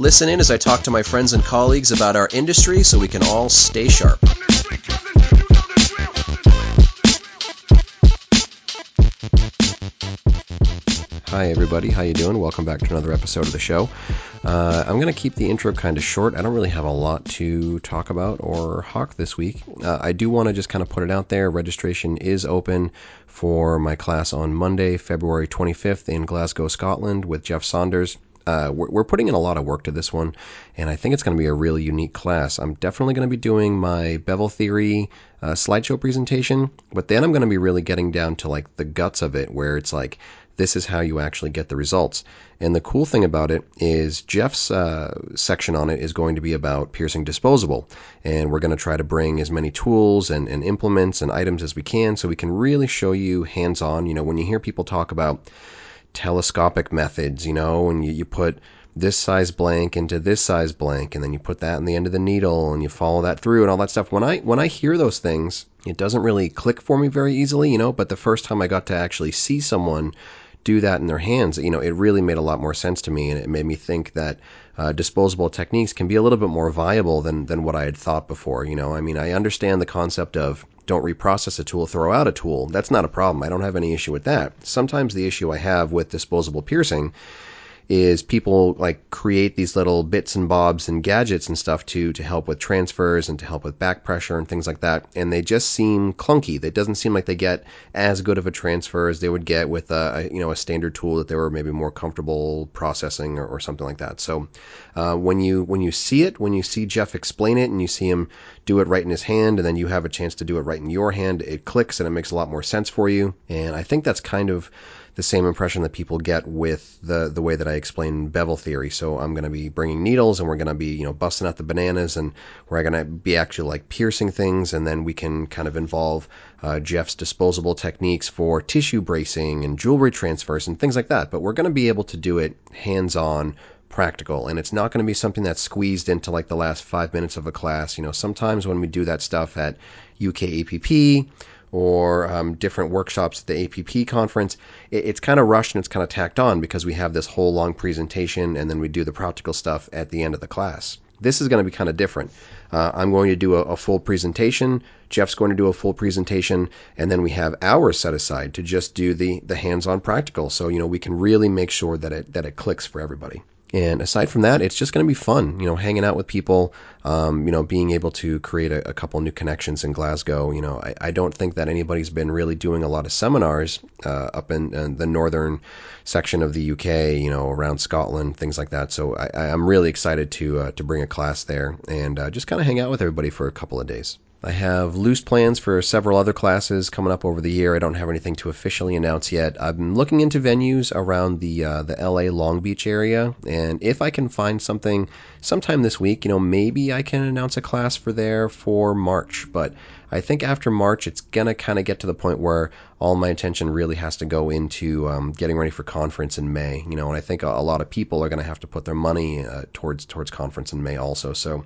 Listen in as I talk to my friends and colleagues about our industry so we can all stay sharp. Hi everybody, how you doing? Welcome back to another episode of the show. Uh, I'm going to keep the intro kind of short. I don't really have a lot to talk about or hawk this week. Uh, I do want to just kind of put it out there. Registration is open for my class on Monday, February 25th in Glasgow, Scotland with Jeff Saunders. Uh, we're, we're, putting in a lot of work to this one, and I think it's going to be a really unique class. I'm definitely going to be doing my bevel theory uh, slideshow presentation, but then I'm going to be really getting down to like the guts of it, where it's like this is how you actually get the results. And the cool thing about it is Jeff's uh, section on it is going to be about piercing disposable. And we're going to try to bring as many tools and, and implements and items as we can so we can really show you hands on. You know, when you hear people talk about telescopic methods, you know, and you, you put this size blank into this size blank and then you put that in the end of the needle and you follow that through and all that stuff when i when i hear those things it doesn't really click for me very easily you know but the first time i got to actually see someone do that in their hands, you know, it really made a lot more sense to me, and it made me think that uh, disposable techniques can be a little bit more viable than than what I had thought before. You know, I mean, I understand the concept of don't reprocess a tool, throw out a tool. That's not a problem. I don't have any issue with that. Sometimes the issue I have with disposable piercing is people like create these little bits and bobs and gadgets and stuff to to help with transfers and to help with back pressure and things like that. And they just seem clunky. It doesn't seem like they get as good of a transfer as they would get with a you know a standard tool that they were maybe more comfortable processing or, or something like that. So uh, when you when you see it when you see Jeff explain it and you see him do it right in his hand and then you have a chance to do it right in your hand it clicks and it makes a lot more sense for you. And I think that's kind of the same impression that people get with the the way that I explain bevel theory. So I'm going to be bringing needles, and we're going to be you know busting out the bananas, and we're going to be actually like piercing things, and then we can kind of involve uh, Jeff's disposable techniques for tissue bracing and jewelry transfers and things like that. But we're going to be able to do it hands on practical and it's not going to be something that's squeezed into like the last five minutes of a class you know sometimes when we do that stuff at uk app or um, different workshops at the APP conference, it, it's kind of rushed and it's kind of tacked on because we have this whole long presentation and then we do the practical stuff at the end of the class. This is going to be kind of different. Uh, I'm going to do a, a, full presentation. Jeff's going to do a full presentation, and then we have hours set aside to just do the the hands-on practical. So you know we can really make sure that it that it clicks for everybody. And aside from that, it's just going to be fun, you know, hanging out with people, um, you know, being able to create a, a, couple new connections in Glasgow. You know, I, I, don't think that anybody's been really doing a lot of seminars uh, up in, in, the northern section of the UK, you know, around Scotland, things like that. So I, am really excited to uh, to bring a class there and uh, just kind of hang out with everybody for a couple of days. I have loose plans for several other classes coming up over the year. I don't have anything to officially announce yet. I'm looking into venues around the uh, the LA Long Beach area, and if I can find something sometime this week, you know, maybe I can announce a class for there for March. But I think after March, it's gonna kind of get to the point where all my attention really has to go into um, getting ready for conference in May. You know, and I think a, a lot of people are gonna have to put their money uh, towards towards conference in May also. So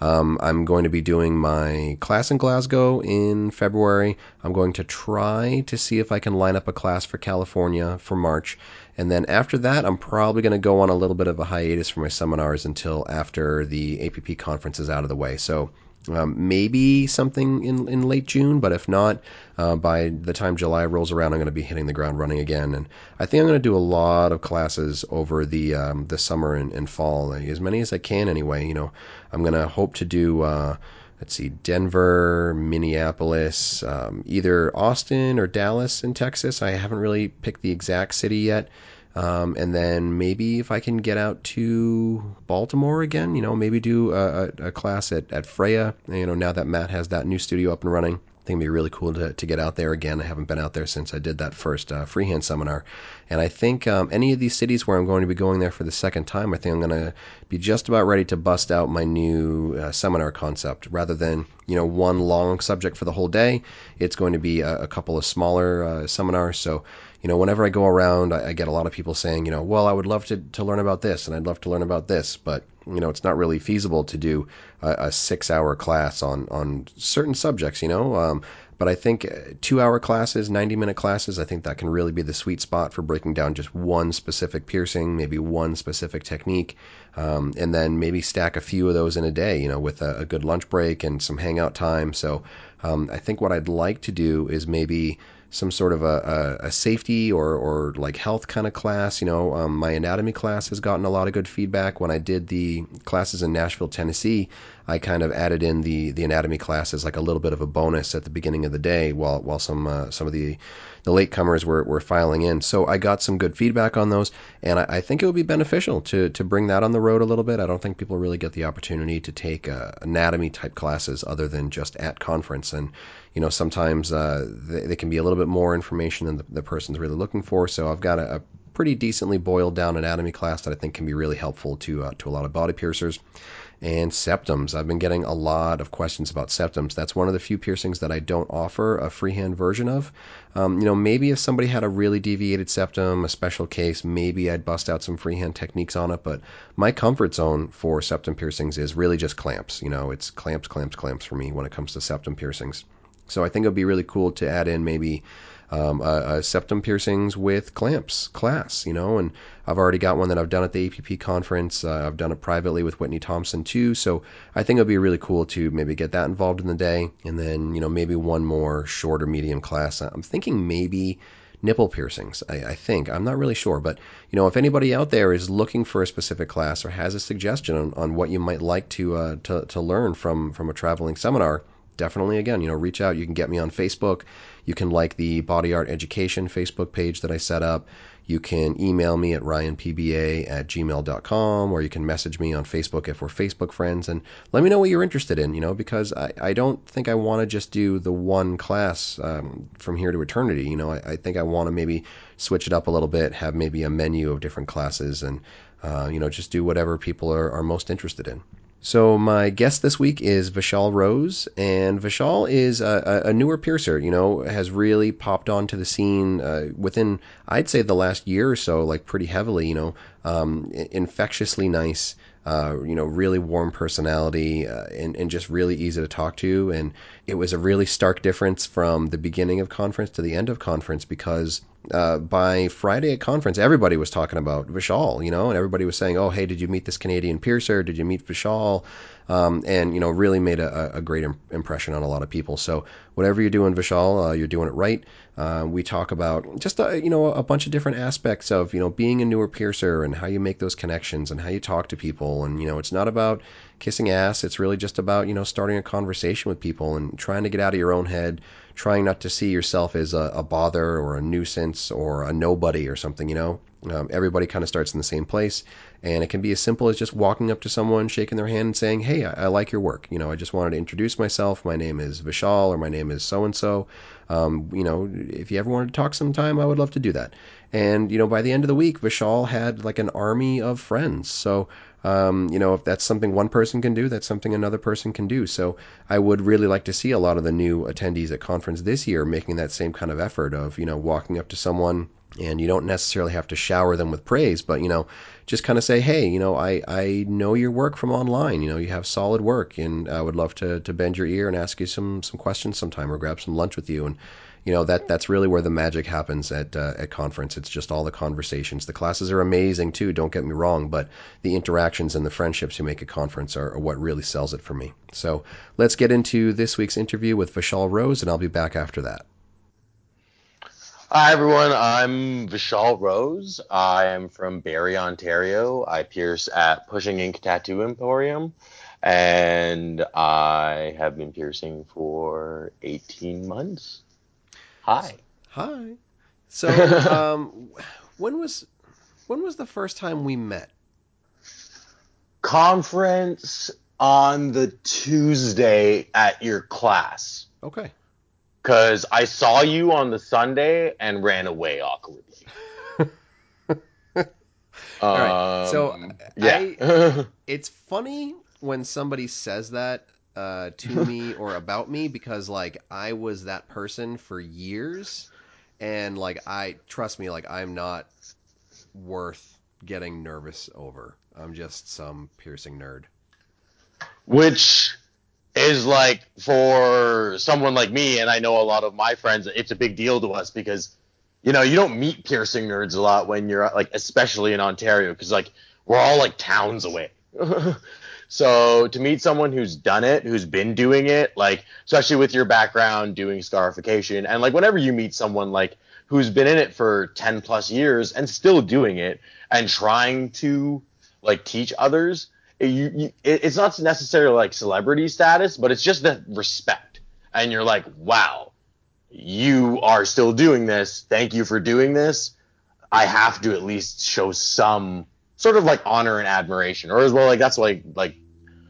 um, I'm going to be doing my class in Glasgow in February. I'm going to try to see if I can line up a class for California for March. And then after that, I'm probably going to go on a little bit of a hiatus for my seminars until after the APP conference is out of the way. So um, maybe something in, in late June, but if not, uh, by the time July rolls around, I'm going to be hitting the ground running again. And I think I'm going to do a lot of classes over the um, the summer and, and fall, as many as I can anyway. You know, I'm going to hope to do. Uh, let's see, Denver, Minneapolis, um, either Austin or Dallas in Texas. I haven't really picked the exact city yet. Um, and then maybe if I can get out to Baltimore again, you know, maybe do a, a, a class at, at Freya, you know, now that Matt has that new studio up and running think it'd be really cool to, to get out there again. I haven't been out there since I did that first uh, freehand seminar. And I think um, any of these cities where I'm going to be going there for the second time, I think I'm going to be just about ready to bust out my new uh, seminar concept. Rather than, you know, one long subject for the whole day, it's going to be a, a couple of smaller uh, seminars. So, you know, whenever I go around, I, I, get a lot of people saying, you know, well, I would love to, to learn about this and I'd love to learn about this, but, you know, it's not really feasible to do a, a six hour class on, on certain subjects, you know. Um, but I think uh, two hour classes, 90 minute classes, I think that can really be the sweet spot for breaking down just one specific piercing, maybe one specific technique, um, and then maybe stack a few of those in a day, you know, with a, a good lunch break and some hangout time. So um, I think what I'd like to do is maybe some sort of a, a, a, safety or, or like health kind of class. You know, um, my anatomy class has gotten a lot of good feedback. When I did the classes in Nashville, Tennessee, I kind of added in the, the anatomy class as like a little bit of a bonus at the beginning of the day while while some uh, some of the the latecomers were, were filing in. So I got some good feedback on those, and I, I, think it would be beneficial to to bring that on the road a little bit. I don't think people really get the opportunity to take uh, anatomy type classes other than just at conference, and you know sometimes uh, they, they, can be a little bit more information than the, the person's really looking for. So I've got a, a, pretty decently boiled down anatomy class that I think can be really helpful to uh, to a lot of body piercers and septums. I've been getting a lot of questions about septums. That's one of the few piercings that I don't offer a freehand version of. Um, you know, maybe if somebody had a really deviated septum, a special case, maybe I'd bust out some freehand techniques on it. But my comfort zone for septum piercings is really just clamps. You know, it's clamps, clamps, clamps for me when it comes to septum piercings. So I think it would be really cool to add in maybe um, a, a, septum piercings with clamps class, you know, and I've already got one that I've done at the APP conference. Uh, I've done it privately with Whitney Thompson too. So I think it'd be really cool to maybe get that involved in the day. And then, you know, maybe one more short or medium class. I'm thinking maybe nipple piercings. I, I, think I'm not really sure, but you know, if anybody out there is looking for a specific class or has a suggestion on, on what you might like to, uh, to to learn from from a traveling seminar, definitely again, you know, reach out. You can get me on Facebook. You can like the Body Art Education Facebook page that I set up. You can email me at ryanpba at gmail.com or you can message me on Facebook if we're Facebook friends and let me know what you're interested in, you know, because I, I don't think I want to just do the one class um, from here to eternity. You know, I, I think I want to maybe switch it up a little bit, have maybe a menu of different classes and, uh, you know, just do whatever people are, are most interested in. So my guest this week is Vishal Rose, and Vishal is a, a newer piercer. You know, has really popped onto the scene uh, within, I'd say, the last year or so, like pretty heavily. You know, um, infectiously nice. Uh, you know, really warm personality uh, and, and just really easy to talk to. And it was a really stark difference from the beginning of conference to the end of conference because uh, by Friday at conference, everybody was talking about Vishal, you know, and everybody was saying, "Oh, hey, did you meet this Canadian piercer? Did you meet Vishal?" Um, and you know, really made a, a great impression on a lot of people. So whatever you're doing, Vishal, uh, you're doing it right. Uh, we talk about just a, uh, you know a bunch of different aspects of you know being a newer piercer and how you make those connections and how you talk to people. And you know, it's not about kissing ass. It's really just about you know starting a conversation with people and trying to get out of your own head trying not to see yourself as a, a bother or a nuisance or a nobody or something, you know. Um, everybody kind of starts in the same place, and it can be as simple as just walking up to someone, shaking their hand, and saying, "Hey, I, I like your work. You know, I just wanted to introduce myself. My name is Vishal, or my name is so and so. You know, if you ever wanted to talk sometime, I would love to do that." And you know, by the end of the week, Vishal had like an army of friends. So um, you know, if that's something one person can do, that's something another person can do. So I would really like to see a lot of the new attendees at conference this year making that same kind of effort of, you know, walking up to someone and you don't necessarily have to shower them with praise, but, you know, just kind of say, hey, you know, I, I know your work from online. You know, you have solid work and I would love to, to bend your ear and ask you some, some questions sometime or grab some lunch with you. And, you know that that's really where the magic happens at uh, at conference. It's just all the conversations. The classes are amazing too. Don't get me wrong, but the interactions and the friendships you make at conference are, are what really sells it for me. So let's get into this week's interview with Vishal Rose, and I'll be back after that. Hi everyone, I'm Vishal Rose. I am from Barrie, Ontario. I pierce at Pushing Ink Tattoo Emporium, and I have been piercing for 18 months. Hi. Hi. So, um, when was when was the first time we met? Conference on the Tuesday at your class. Okay. Because I saw you on the Sunday and ran away awkwardly. All right. So Um, I- yeah. It's funny when somebody says that uh, to me or about me because like I was that person for years, and like I trust me, like I'm not worth getting nervous over. I'm just some piercing nerd. which is like for someone like me and i know a lot of my friends it's a big deal to us because you know you don't meet piercing nerds a lot when you're like especially in ontario because like we're all like towns away so to meet someone who's done it who's been doing it like especially with your background doing scarification and like whenever you meet someone like who's been in it for 10 plus years and still doing it and trying to like teach others eh, you, you it, it's not necessarily like celebrity status but it's just the respect. And you're like wow you are still doing this. Thank you for doing this. I have to at least show some sort of like honor and admiration or as well like that's like like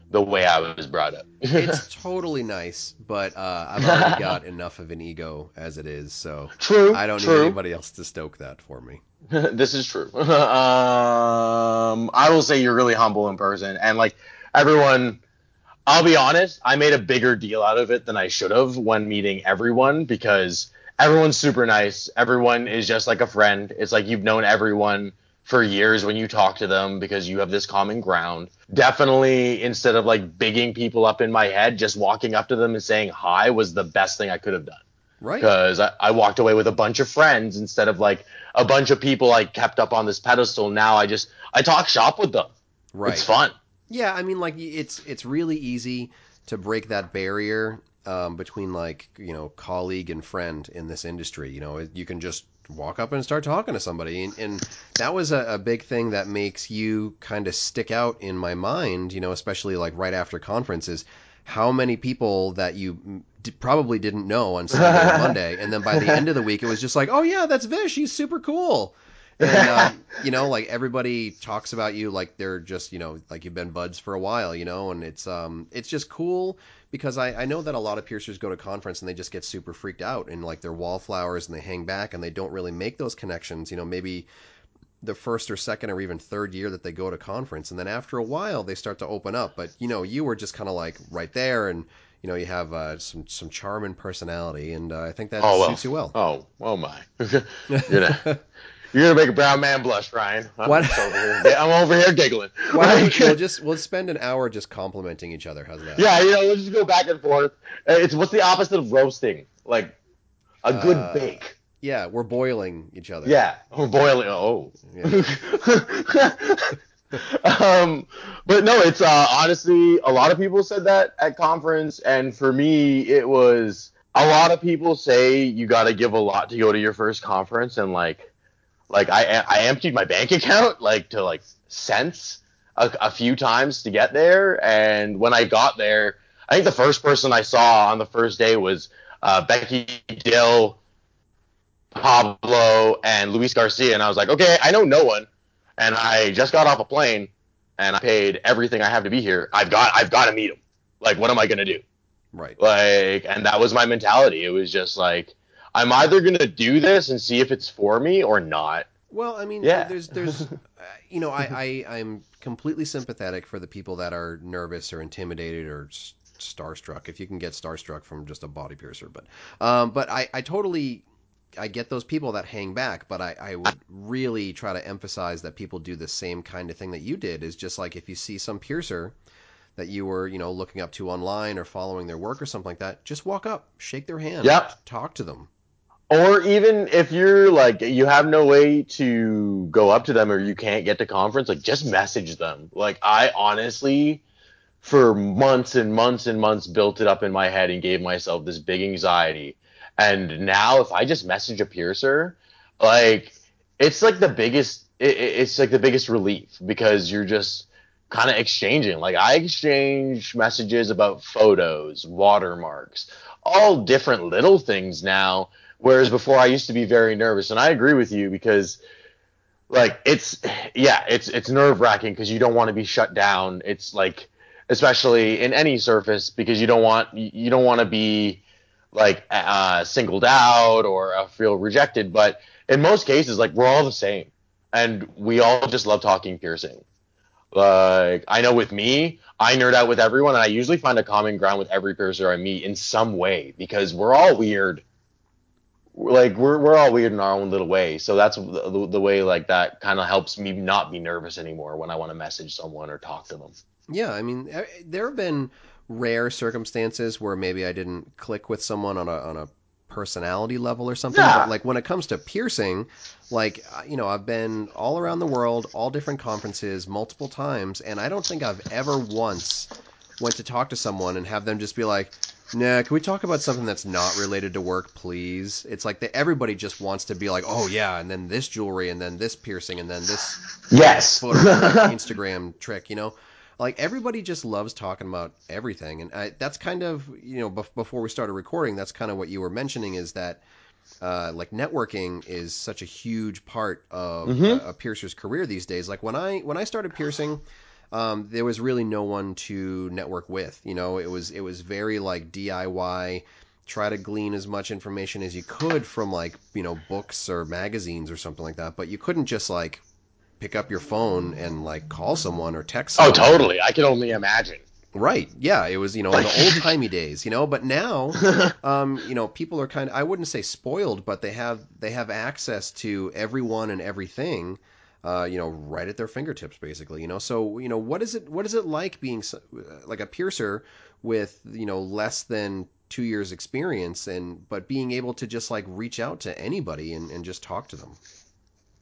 the way i was brought up It's totally nice, but uh, I've already got enough of an ego as it is, so true I don't true. need anybody else to stoke that for me. this is true. um, I will say you're really humble in person, and like everyone, I'll be honest, I made a bigger deal out of it than I should have when meeting everyone because everyone's super nice. Everyone is just like a friend. It's like you've known everyone for years when you talk to them because you have this common ground. Definitely, instead of like bigging people up in my head, just walking up to them and saying hi was the best thing I could have done Right? because I, I walked away with a bunch of friends instead of like a bunch of people I kept up on this pedestal. Now I just I talk shop with them. Right. It's fun. Yeah, I mean, like it's it's really easy to break that barrier um, between like you know colleague and friend in this industry. You know, you can just walk up and start talking to somebody, and, and that was a, a big thing that makes you kind of stick out in my mind. You know, especially like right after conferences, how many people that you d- probably didn't know on Sunday or Monday, and then by the end of the week, it was just like, oh yeah, that's Vish, he's super cool. and um, you know like everybody talks about you like they're just you know like you've been buds for a while you know and it's um it's just cool because I, I know that a lot of piercers go to conference and they just get super freaked out and like they're wallflowers and they hang back and they don't really make those connections you know maybe the first or second or even third year that they go to conference and then after a while they start to open up but you know you were just kind of like right there and you know you have uh, some some charm and personality and uh, I think that Oh well. suits you well Oh oh my. you're gonna you're gonna make a brown man blush, Ryan. I'm, What? over here, I'm over here giggling. Why don't we, we'll just we'll spend an hour just complimenting each other. How's that? yeah, you know, let's just go back and forth. Uh, It's what's the opposite of roasting? Like a good Uh, bake. Yeah, we're boiling each other. Yeah, we're boiling. Oh. Yeah. um, but no, it's uh, honestly a lot of people said that at conference, and for me, it was a lot of people say you got to give a lot to go to your first conference, and like, like I I emptied my bank account like to like cents a, a few times to get there, and when I got there, I think the first person I saw on the first day was uh, Becky Dill. Pablo and Luis Garcia, and I was like, okay, I know no one, and I just got off a plane, and I paid everything I have to be here. I've got, I've got to meet him. Like, what am I gonna do? Right. Like, and that was my mentality. It was just like, I'm either gonna do this and see if it's for me or not. Well, I mean, Yeah. there's there's you know, I, I I'm completely sympathetic for the people that are nervous or intimidated or starstruck. If you can get starstruck from just a body piercer, but um, but I I totally. I get those people that hang back, but I, I would really try to emphasize that people do the same kind of thing that you did. Is just like if you see some piercer that you were, you know, looking up to online or following their work or something like that, just walk up, shake their hand, Yep. talk to them. Or even if you're like, you have no way to go up to them or you can't get to conference, like just message them. Like I honestly, for months and months and months, built it up in my head and gave myself this big anxiety. And now if I just message a piercer, like it's like the biggest, it, it- it's like the biggest relief because you're just kind of exchanging. Like I exchange messages about photos, watermarks, all different little things now Whereas before I used to be very nervous, and I agree with you because like it's yeah, it's it's nerve wracking because you don't want to be shut down. It's like especially in any surface because you don't want you don't want to be like uh, singled out or uh, feel rejected. But in most cases, like we're all the same, and we all just love talking piercing. Like I know with me, I nerd out with everyone, and I usually find a common ground with every piercer I meet in some way because we're all weird. Like we're we're all weird in our own little way. So that's the, the way like that kind of helps me not be nervous anymore when I want to message someone or talk to them. Yeah, I mean, there have been rare circumstances where maybe I didn't click with someone on a on a personality level or something. Yeah. But like when it comes to piercing, like uh, you know, I've been all around the world, all different conferences, multiple times, and I don't think I've ever once went to talk to someone and have them just be like, "Nah, can we talk about something that's not related to work, please?" It's like that everybody just wants to be like, "Oh yeah," and then this jewelry, and then this piercing, and then this Yes. photo Instagram trick, you know. Like everybody just loves talking about everything, and I, that's kind of you know bef- before we started recording, that's kind of what you were mentioning is that uh, like networking is such a huge part of Mhm. a, a piercer's career these days. Like when I when I started piercing, um, there was really no one to network with. You know, it was it was very like DIY. Try to glean as much information as you could from like you know books or magazines or something like that, but you couldn't just like pick up your phone and like call someone or text. Someone. Oh, totally. I can only imagine. Right. Yeah. It was, you know, in the old timey days, you know, but now, um, you know, people are kind of, I wouldn't say spoiled, but they have, they have access to everyone and everything, uh, you know, right at their fingertips, basically, you know? So, you know, what is it, what is it like being s- like a piercer with, you know, less than two years experience and, but being able to just like reach out to anybody and, and just talk to them?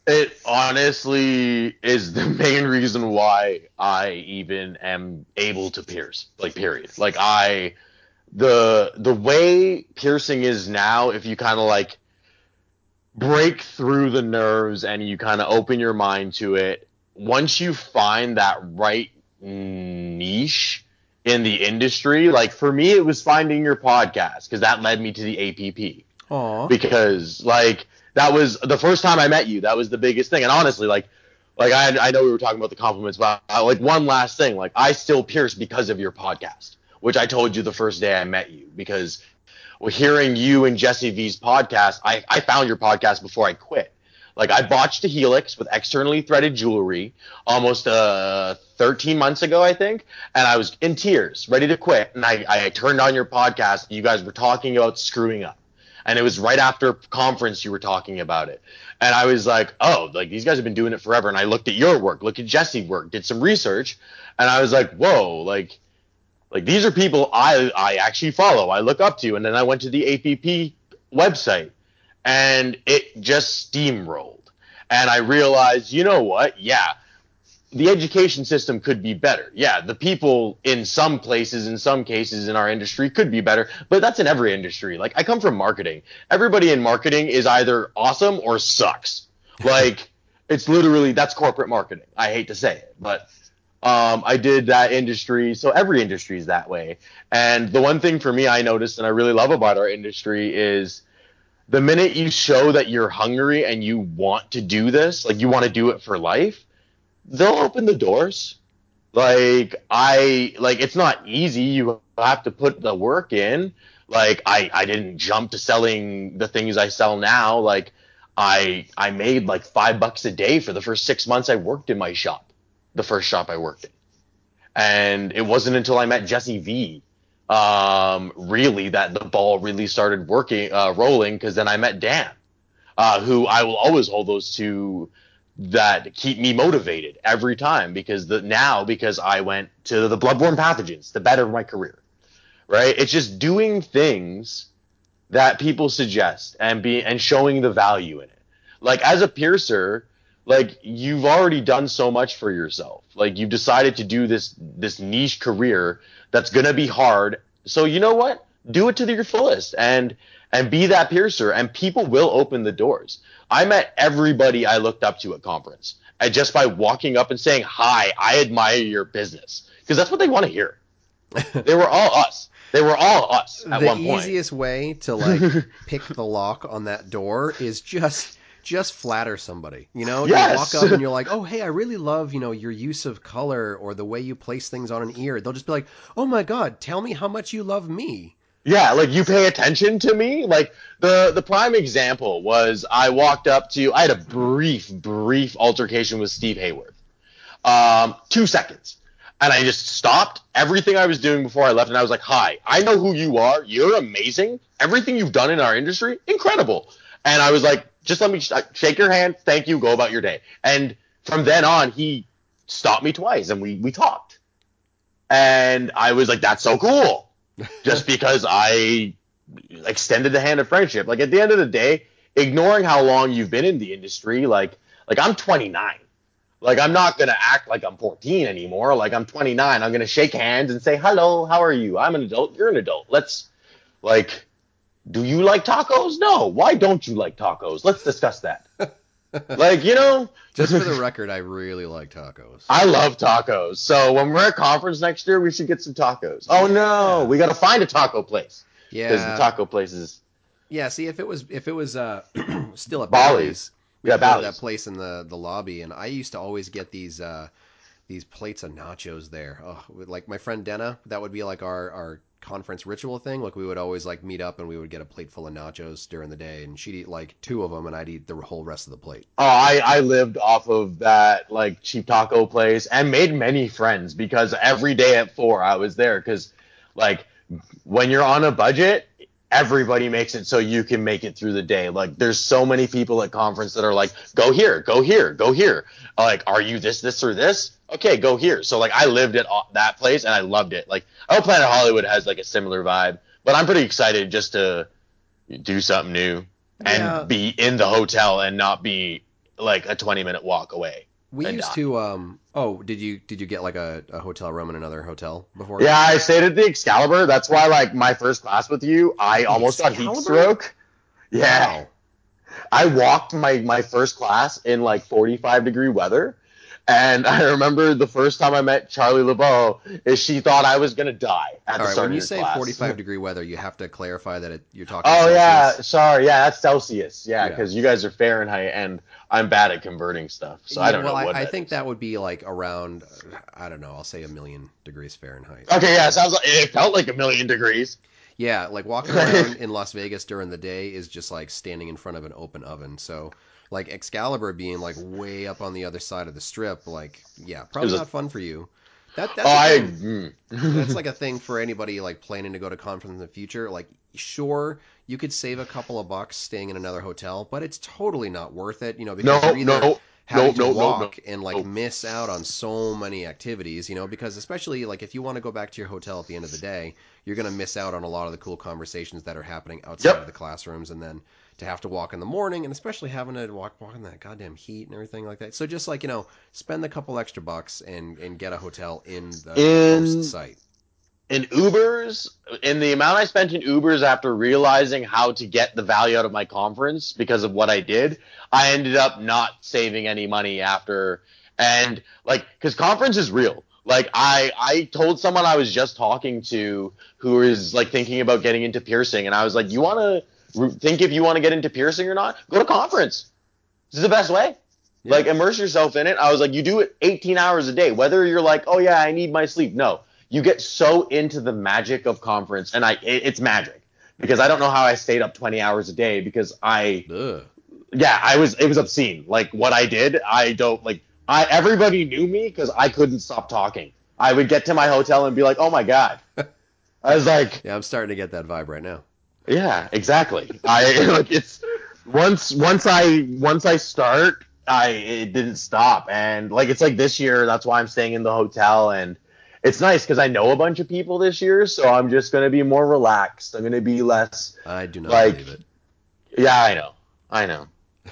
It honestly is the main reason why I even am able to pierce. Like period. Like I the the way piercing is now, if you kind of like break through the nerves and you kind of open your mind to it, once you find that right niche in the industry, like for me it was finding your podcast because that led me to the APP Aw. because like that was the first time I met you. That was the biggest thing. And honestly, like like I I know we were talking about the compliments, but uh, like one last thing, like I still pierce because of your podcast, which I told you the first day I met you because well, hearing you and Jesse V's podcast, I I found your podcast before I quit. Like I botched a helix with externally threaded jewelry almost uh 13 months ago, I think, and I was in tears, ready to quit. And I, I turned on your podcast. You guys were talking about screwing up and it was right after conference you were talking about it and i was like oh like these guys have been doing it forever and i looked at your work looked at jesse's work did some research and i was like whoa like like these are people i i actually follow i look up to and then i went to the app website and it just steamrolled and i realized you know what yeah the education system could be better. Yeah, the people in some places, in some cases in our industry could be better, but that's in every industry. Like I come from marketing. Everybody in marketing is either awesome or sucks. Like it's literally that's corporate marketing. I hate to say it, but um, I did that industry, so every industry is that way. And the one thing for me I noticed and I really love about our industry is the minute you show that you're hungry and you want to do this, like you want to do it for life, they'll open the doors. Like I like it's not easy. You have to put the work in. Like I I didn't jump to selling the things I sell now. Like I I made like 5 bucks a day for the first 6 months I worked in my shop. The first shop I worked in. And it wasn't until I met Jesse V um really that the ball really started working uh rolling cuz then I met Dan uh who I will always hold those two that keep me motivated every time because the now because I went to the bloodborne pathogens to better my career. Right? It's just doing things that people suggest and be and showing the value in it. Like as a piercer, like you've already done so much for yourself. Like you've decided to do this this niche career that's going to be hard. So you know what? Do it to your fullest and and be that piercer and people will open the doors. I met everybody I looked up to at conference and just by walking up and saying, "Hi, I admire your business." Because that's what they want to hear. they were all us. They were all us at the one point. easiest way to like pick the lock on that door is just just flatter somebody. You know, Yes. you walk up and you're like, "Oh, hey, I really love you know your use of color or the way you place things on an ear." They'll just be like, "Oh my god, tell me how much you love me." Yeah, like you pay attention to me. Like the the prime example was I walked up to I had a brief brief altercation with Steve Haworth. Um, two seconds. And I just stopped everything I was doing before I left and I was like, "Hi, I know who you are. You're amazing. Everything you've done in our industry, incredible." And I was like, "Just let me sh- uh, shake your hand. Thank you. Go about your day." And from then on, he stopped me twice and we we talked. And I was like, "That's so cool." just because I extended the hand of friendship. Like at the end of the day, ignoring how long you've been in the industry, like like I'm 29. Like I'm not gonna act like I'm 14 anymore. Like I'm 29. I'm gonna shake hands and say hello. How are you? I'm an adult. You're an adult. Let's like. Do you like tacos? No. Why don't you like tacos? Let's discuss that. like you know, Just for the record, I really like tacos. I love tacos. So when we're at conference next year, we should get some tacos. Oh no, we got to find a taco place Yeah. because the taco places. yeah. See, if it was if it was uh still at. Bally's, we Yeah, Bally's. that place in the the lobby, and I used to always get these uh these plates of nachos there. Oh, like my friend Denna, that would be like our our conference ritual thing. Like we would always like meet up and we would get a plate full of nachos during the day, and she'd eat like two of them, and I'd eat the whole rest of the plate. Oh, I, I lived off of that like cheap taco place and made many friends because every day at four I was there because like when you're on a budget, everybody makes it so you can make it through the day. Like there's so many people at conference that are like, go here, go here, go here. Like, are you this, this, or this? Okay, go here. So like I lived at that place and I loved it. Like I know Planet Hollywood has like a similar vibe, but I'm pretty excited just to do something new and Yeah. be in the hotel and not be like a 20 minute walk away. We used die. to um oh did you did you get like a, a hotel room in another hotel before? Yeah, I stayed at the Excalibur. That's why, like, my first class with you, I almost got heat stroke. Yeah, Wow. I walked my my first class in like 45 degree weather, and I remember the first time I met Charlie LeBeau is she thought I was gonna die at All the right, start when you say class. 45 degree weather, you have to clarify that it, you're talking. Oh yeah, sorry, yeah, that's Celsius. Yeah, Yeah. because you guys are Fahrenheit and I'm bad at converting stuff, so I don't well, know what. I, I think is. that would be like around, I don't know, I'll say a million degrees Fahrenheit. Okay, yeah, sounds like it felt like a million degrees. Yeah, like walking around in Las Vegas during the day is just like standing in front of an open oven. So, like Excalibur being like way up on the other side of the strip, like yeah, probably was a- not fun for you. That that's Oh, I. mm. that's like a thing for anybody like planning to go to conference in the future. Like, sure, you could save a couple of bucks staying in another hotel, but it's totally not worth it. You know, because no, you're either no, having no, to no, no, walk no, and like no. miss out on so many activities. You know, because especially like if you want to go back to your hotel at the end of the day, you're gonna miss out on a lot of the cool conversations that are happening outside Yep. of the classrooms, and then to have to walk in the morning, and especially having to walk walk in that goddamn heat and everything like that. So just like you know, spend the couple extra bucks and and get a hotel in the In- host site. in Ubers, in the amount I spent in Ubers after realizing how to get the value out of my conference because of what I did, I ended up not saving any money after. And like, because conference is real. Like I, I told someone I was just talking to who is like thinking about getting into piercing, and I was like, you want to think if you want to get into piercing or not? Go to conference. This is the best way. Yeah. Like immerse yourself in it. I was like, you do it 18 hours a day. Whether you're like, oh yeah, I need my sleep. No, you get so into the magic of conference, and I, it, it's magic because I don't know how I stayed up 20 hours a day because I, Ugh. yeah, I was, it was obscene. Like what I did, I don't like. I everybody knew me because I couldn't stop talking. I would get to my hotel and be like, oh my god. I was like, Yeah, I'm starting to get that vibe right now. Yeah, exactly. I like it's once once I once I start, I it didn't stop, and like it's like this year. That's why I'm staying in the hotel, and it's nice because I know a bunch of people this year, so I'm just gonna be more relaxed. I'm gonna be less. I do not Like- believe it. Yeah, I know, I know.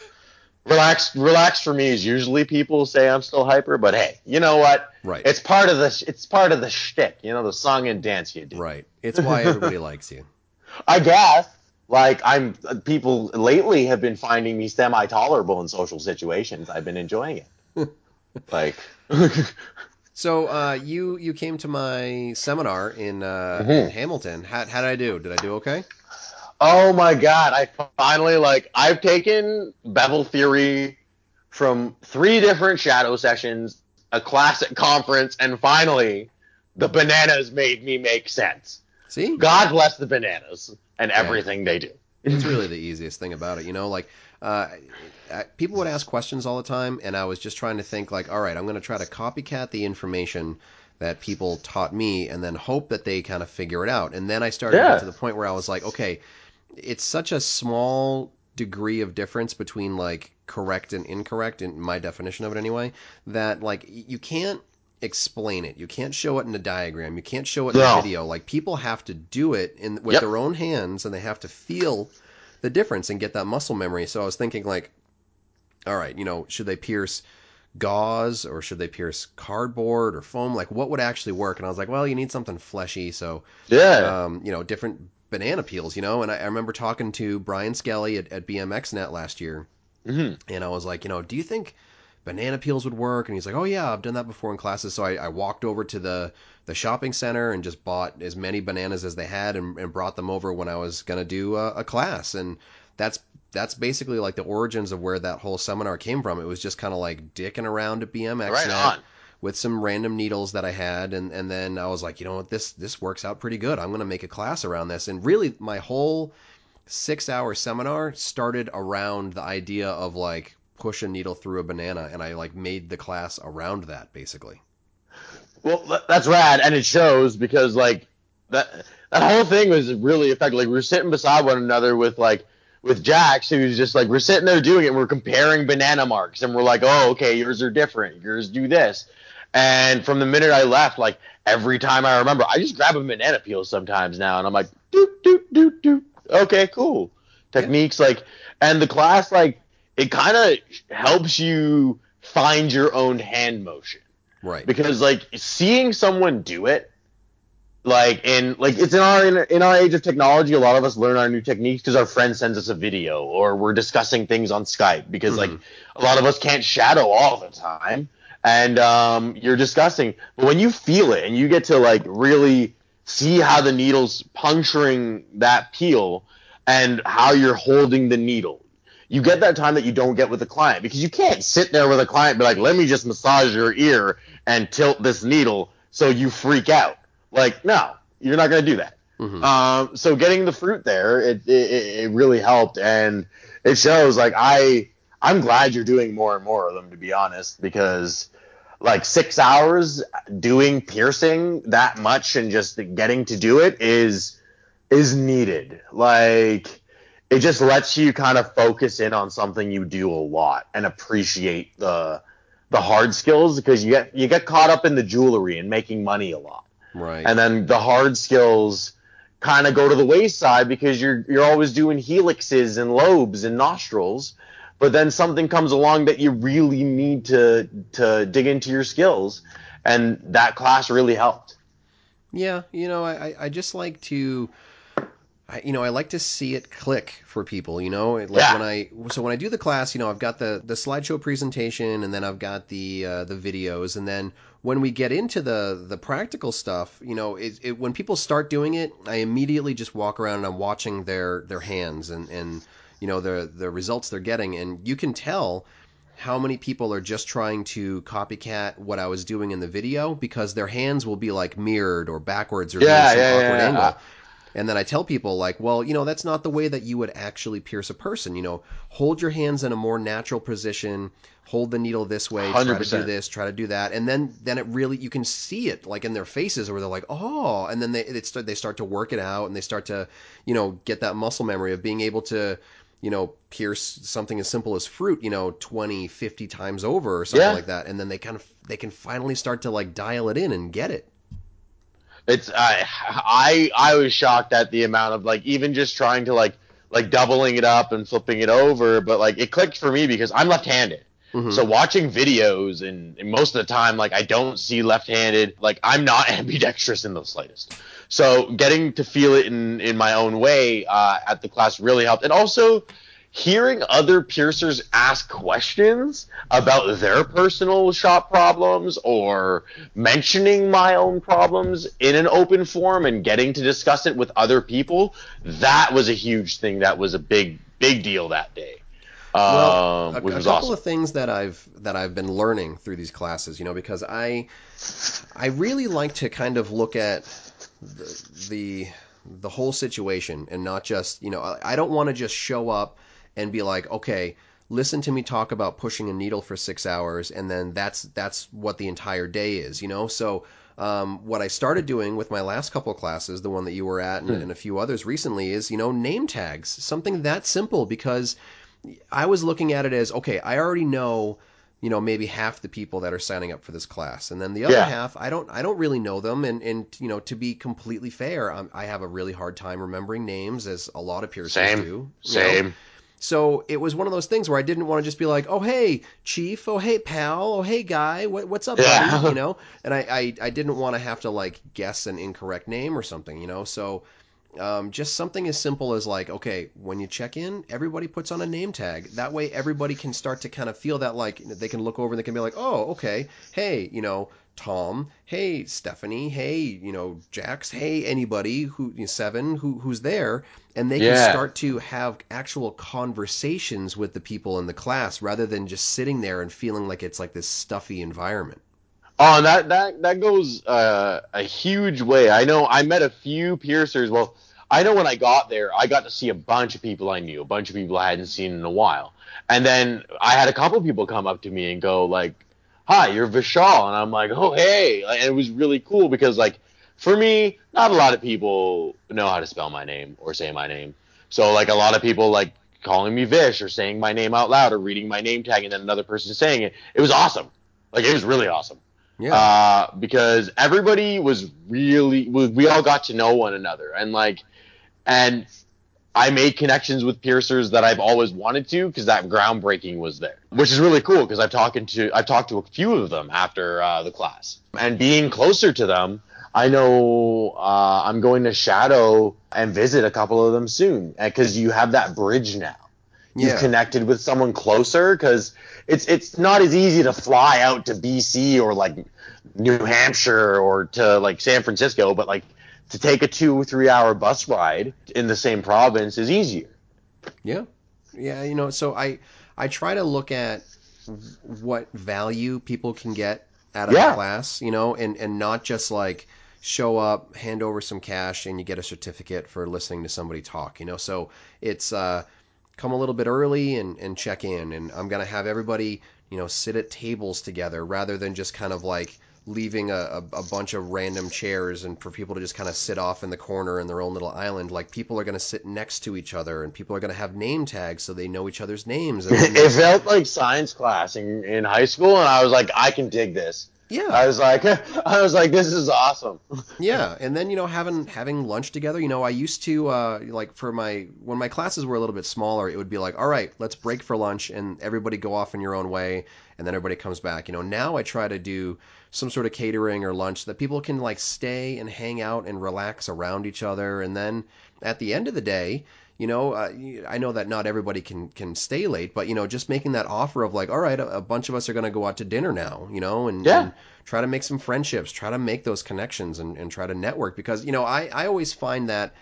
Relax, relax for me is usually people say I'm still hyper, but hey, you know what? Right. It's part of the it's part of the shtick, you know, the song and dance you do. right. It's why everybody likes you. I guess. Like I'm, people lately have been finding me semi-tolerable in social situations. I've been enjoying it. like, So uh, you you came to my seminar in, uh, Mhm. in Hamilton. How how did I do? Did I do okay? Oh my god! I finally like I've taken bevel theory from three different shadow sessions, a classic conference, and finally, the bananas made me make sense. See, God bless the bananas and everything they do. it's really the easiest thing about it. You know, like uh, I, people would ask questions all the time, and I was just trying to think like, all right, I'm going to try to copycat the information that people taught me, and then hope that they kind of figure it out. And then I started Yeah. to the point where I was like, okay, it's such a small degree of difference between like correct and incorrect in my definition of it anyway that like you can't explain it. You can't show it in a diagram. You can't show it in No. a video. Like people have to do it in with Yep. their own hands and they have to feel the difference and get that muscle memory. So i was thinking like all right you know should they pierce gauze or should they pierce cardboard or foam? Like what would actually work? And i was like well you need something fleshy. So Yeah. um, you know, different banana peels, you know. And I, I remember talking to Brian Skellie at, at BMXNet last year, hmm and I was like, you know, do you think banana peels would work? And he's like, oh yeah, I've done that before in classes. So I, I walked over to the the shopping center and just bought as many bananas as they had and, and brought them over when I was gonna do a, a class. And that's that's basically like the origins of where that whole seminar came from. It was just kind of like dicking around at bmx Right on. with some random needles that I had, and and then I was like, you know what, this this works out pretty good. I'm gonna make a class around this, and really my whole six hour seminar started around the idea of like push a needle through a banana, and I like made the class around that basically. Well, that's rad, and it shows because like that that whole thing was really effective. Like we were sitting beside one another with like with Jax, who's just like we're sitting there doing it, and we're comparing banana marks, and we're like, oh, okay, yours are different, yours do this. And from the minute I left, like every time I remember, I just grab a banana peel sometimes now, and I'm like, doot doot doot doot. Okay, cool. Techniques like, and the class like it kind of helps you find your own hand motion. Right. because like seeing someone do it like in like it's in our in, in our age of technology a lot of us learn our new techniques because our friend sends us a video or we're discussing things on skype because like a lot of us can't shadow all the time. And um, you're discussing but when you feel it and you get to like really see how the needle's puncturing that peel and how you're holding the needle you get that time that you don't get with a client because you can't sit there with a client and be like, let me just massage your ear and tilt this needle so you freak out. Like, no, you're not going to do that. Mhm. Um, so getting the fruit there, it, it, it really helped. And it shows like, I, I'm glad you're doing more and more of them, to be honest, because like six hours doing piercing that much and just getting to do it is, is needed. Like, it just lets you kind of focus in on something you do a lot and appreciate the the hard skills because you get you get caught up in the jewelry and making money a lot. Right. And then the hard skills kind of go to the wayside because you're you're always doing helixes and lobes and nostrils. But then something comes along that you really need to to dig into your skills, and that class really helped. Yeah, you know, I, I- I just like to, I, you know, I like to see it click for people. You know, like Yeah. when I so when I do the class, you know, I've got the the slideshow presentation, and then I've got the uh, the videos, and then when we get into the the practical stuff, you know, it, it when people start doing it, I immediately just walk around and I'm watching their their hands and and you know the the results they're getting, and you can tell how many people are just trying to copycat what I was doing in the video because their hands will be like mirrored or backwards or Yeah, yeah, yeah, awkward yeah. And then I tell people like, well, you know, that's not the way that you would actually pierce a person. You know, hold your hands in a more natural position, hold the needle this way, try to do this, try to do that, and then then it really you can see it like in their faces where they're like, oh, and then they it start, they start to work it out and they start to you know get that muscle memory of being able to you know pierce something as simple as fruit you know 20 50 times over or something Yeah. like that and then they kind of they can finally start to like dial it in and get it It's I I I was shocked at the amount of like even just trying to like like doubling it up and flipping it over, but like it clicked for me because I'm left-handed. Mhm. So watching videos and, and most of the time like I don't see left-handed, like I'm not ambidextrous in the slightest. So getting to feel it in in my own way uh, at the class really helped, and also hearing other piercers ask questions about their personal shop problems or mentioning my own problems in an open forum and getting to discuss it with other people, that was a huge thing. That was a big, big deal that day. Well, Um, a, a couple awesome. of things that I've that I've been learning through these classes, you know, because I I really like to kind of look at the the, the whole situation and not just, you know, I, I don't want to just show up and be like, okay, listen to me talk about pushing a needle for six hours, and then that's that's what the entire day is, you know. So um, what I started doing with my last couple of classes, the one that you were at, and, and a few others recently, is you know name tags, something that simple because I was looking at it as okay, I already know, you know, maybe half the people that are signing up for this class, and then the other Yeah. half, I don't, I don't really know them, and and you know, to be completely fair, i I have a really hard time remembering names, as a lot of Same. do. you know. Same. So it was one of those things where I didn't want to just be like, oh hey chief, oh hey pal, oh hey guy, what, what's up, Yeah. buddy, you know, and I, I I didn't want to have to like guess an incorrect name or something, you know, so. Um, just something as simple as like, okay, when you check in, everybody puts on a name tag. That way, everybody can start to kind of feel that like they can look over and they can be like, oh, okay, hey, you know, Tom, hey, Stephanie, hey, you know, Jax, hey, anybody who you know, seven who who's there, and they can start to have actual conversations with the people in the class rather than just sitting there and feeling like it's like this stuffy environment. Oh, and that that that goes uh, a huge way. I know I met a few piercers. Well, I know when I got there, I got to see a bunch of people I knew, a bunch of people I hadn't seen in a while, and then I had a couple people come up to me and go like, "Hi, you're Vishal," and I'm like, "Oh, hey!" And it was really cool because like for me, not a lot of people know how to spell my name or say my name, so like a lot of people like calling me Vish or saying my name out loud or reading my name tag and then another person saying it. It was awesome. Like it was really awesome Yeah. uh, because everybody was really we, we all got to know one another and like and I made connections with piercers that I've always wanted to because that groundbreaking was there, which is really cool because I've talked to I've talked to a few of them after uh, the class and being closer to them. I know uh, I'm going to shadow and visit a couple of them soon because you have that bridge now you've Yeah. connected with someone closer because it's it's not as easy to fly out to BC or like New Hampshire or to like San Francisco, but like to take a two or three hour bus ride in the same province is easier. Yeah, yeah. You know, so I I try to look at what value people can get out of Yeah. class, you know, and and not just like show up, hand over some cash, and you get a certificate for listening to somebody talk, you know. So it's uh, come a little bit early and and check in, and I'm gonna have everybody, you know, sit at tables together rather than just kind of like leaving a, a, a bunch of random chairs and for people to just kind of sit off in the corner in their own little island. Like people are going to sit next to each other and people are going to have name tags so they know each other's names. And it felt like science class in, in high school, and I was like, I can dig this. Yeah, I was like, I was like, this is awesome. yeah. And then you know having having lunch together. You know, I used to uh, like for my when my classes were a little bit smaller, it would be like, all right, let's break for lunch and everybody go off in your own way, and then everybody comes back. You know, now I try to do some sort of catering or lunch that people can like stay and hang out and relax around each other, and then at the end of the day. You know, uh, I know that not everybody can can stay late, but you know, just making that offer of like, all right, a, a bunch of us are going to go out to dinner now, you know, and, Yeah. and try to make some friendships, try to make those connections and, and try to network because, you know, I, I always find that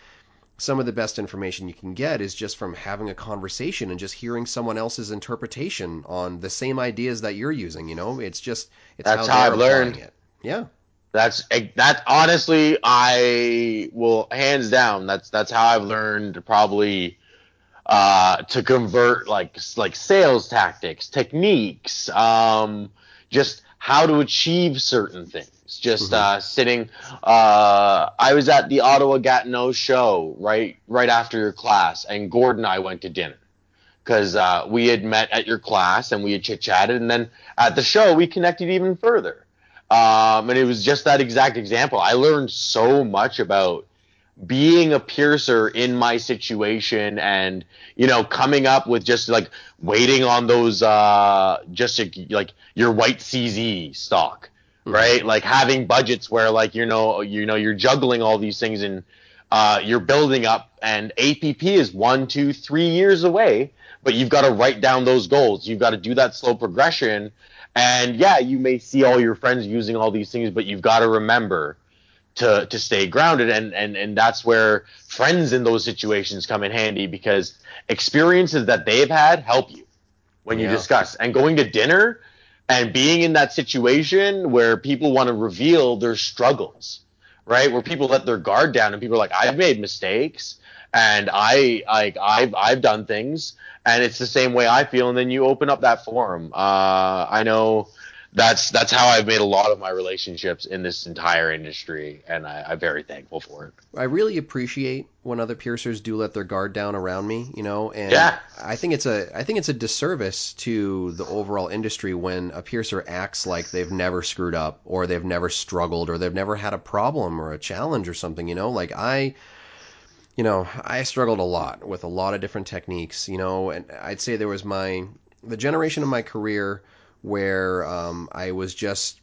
some of the best information you can get is just from having a conversation and just hearing someone else's interpretation on the same ideas that you're using, you know? It's just it's That's how, how I've learned. it. Yeah. That's that. Honestly, I will hands down. That's that's how I've learned probably uh, to convert like like sales tactics, techniques, um, just how to achieve certain things. Just uh, sitting. Uh, I was at the Ottawa Gatineau show right right after your class, and Gordon and I went to dinner because uh, we had met at your class and we had chit chatted, and then at the show we connected even further. Um, and it was just that exact example. I learned so much about being a piercer in my situation and you know coming up with just like waiting on those uh just like your white CZ stock right like having budgets where like you know you know you're juggling all these things and uh, you're building up, and APP is one, two, three years away. But you've got to write down those goals. You've got to do that slow progression. And yeah, you may see all your friends using all these things, but you've got to remember to to stay grounded. And and and that's where friends in those situations come in handy because experiences that they've had help you when you Yeah. discuss. And going to dinner and being in that situation where people want to reveal their struggles, right? Where people let their guard down and people are like, I've made mistakes and I like I've I've done things and it's the same way I feel and then you open up that forum. Uh, I know that's that's how I've made a lot of my relationships in this entire industry and I, I'm very thankful for it. I really appreciate when other piercers do let their guard down around me, you know, and Yeah. I think it's a I think it's a disservice to the overall industry when a piercer acts like they've never screwed up or they've never struggled or they've never had a problem or a challenge or something, you know? Like I you know, I struggled a lot with a lot of different techniques, you know, and I'd say there was my the generation of my career where um, I was just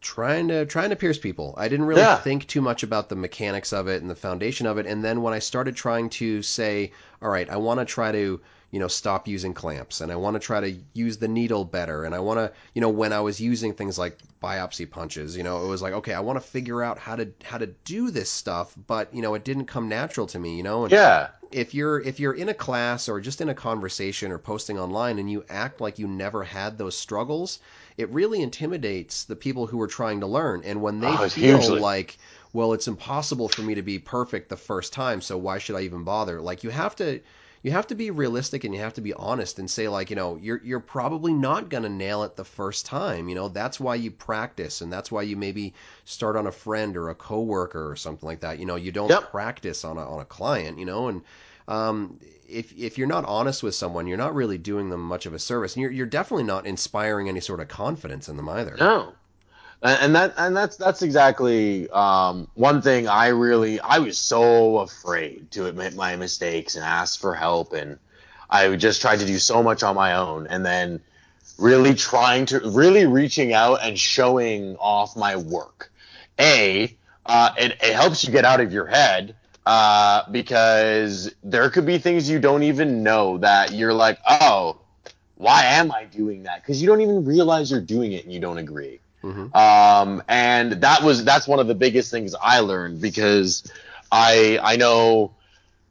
trying to trying to pierce people. I didn't really Yeah. think too much about the mechanics of it and the foundation of it. And then when I started trying to say, all right, I want to try to you know stop using clamps and I want to try to use the needle better and I want to you know when I was using things like biopsy punches, you know, it was like okay, I want to figure out how to how to do this stuff, but you know, it didn't come natural to me, you know. And Yeah. if you're if you're in a class or just in a conversation or posting online and you act like you never had those struggles, it really intimidates the people who are trying to learn. And when they Oh, feel hugely. like, well, it's impossible for me to be perfect the first time, so why should I even bother? Like you have to you have to be realistic and you have to be honest and say like, you know, you're you're probably not going to nail it the first time, you know. That's why you practice and that's why you maybe start on a friend or a coworker or something like that. You know, you don't Yep. practice on a on a client, you know, and um, if if you're not honest with someone, you're not really doing them much of a service, and you're you're definitely not inspiring any sort of confidence in them either. No. And that and that's that's exactly um, one thing I really I was so afraid to admit my mistakes and ask for help and I just tried to do so much on my own and then really trying to really reaching out and showing off my work. A uh, it, it helps you get out of your head uh, because there could be things you don't even know that you're like, oh, why am I doing that? Because you don't even realize you're doing it and you don't agree. Mhm. Um, and that was that's one of the biggest things I learned because I I know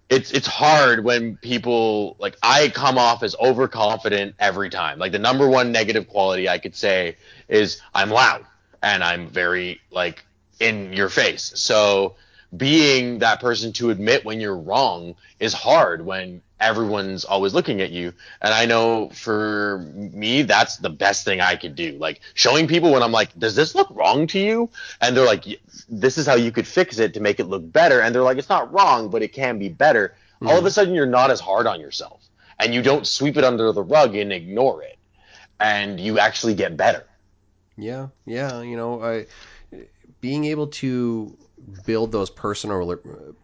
it's it's hard when people like I come off as overconfident every time. Like the number one negative quality I could say is I'm loud and I'm very like in your face. So being that person to admit when you're wrong is hard when everyone's always looking at you. And I know for me, that's the best thing I could do. Like showing people when I'm like, does this look wrong to you? And they're like, this is how you could fix it to make it look better. And they're like, it's not wrong, but it can be better. All of mm-hmm. a sudden, you're not as hard on yourself and you don't sweep it under the rug and ignore it. And you actually get better. Yeah, yeah, you know, I, being able to build those personal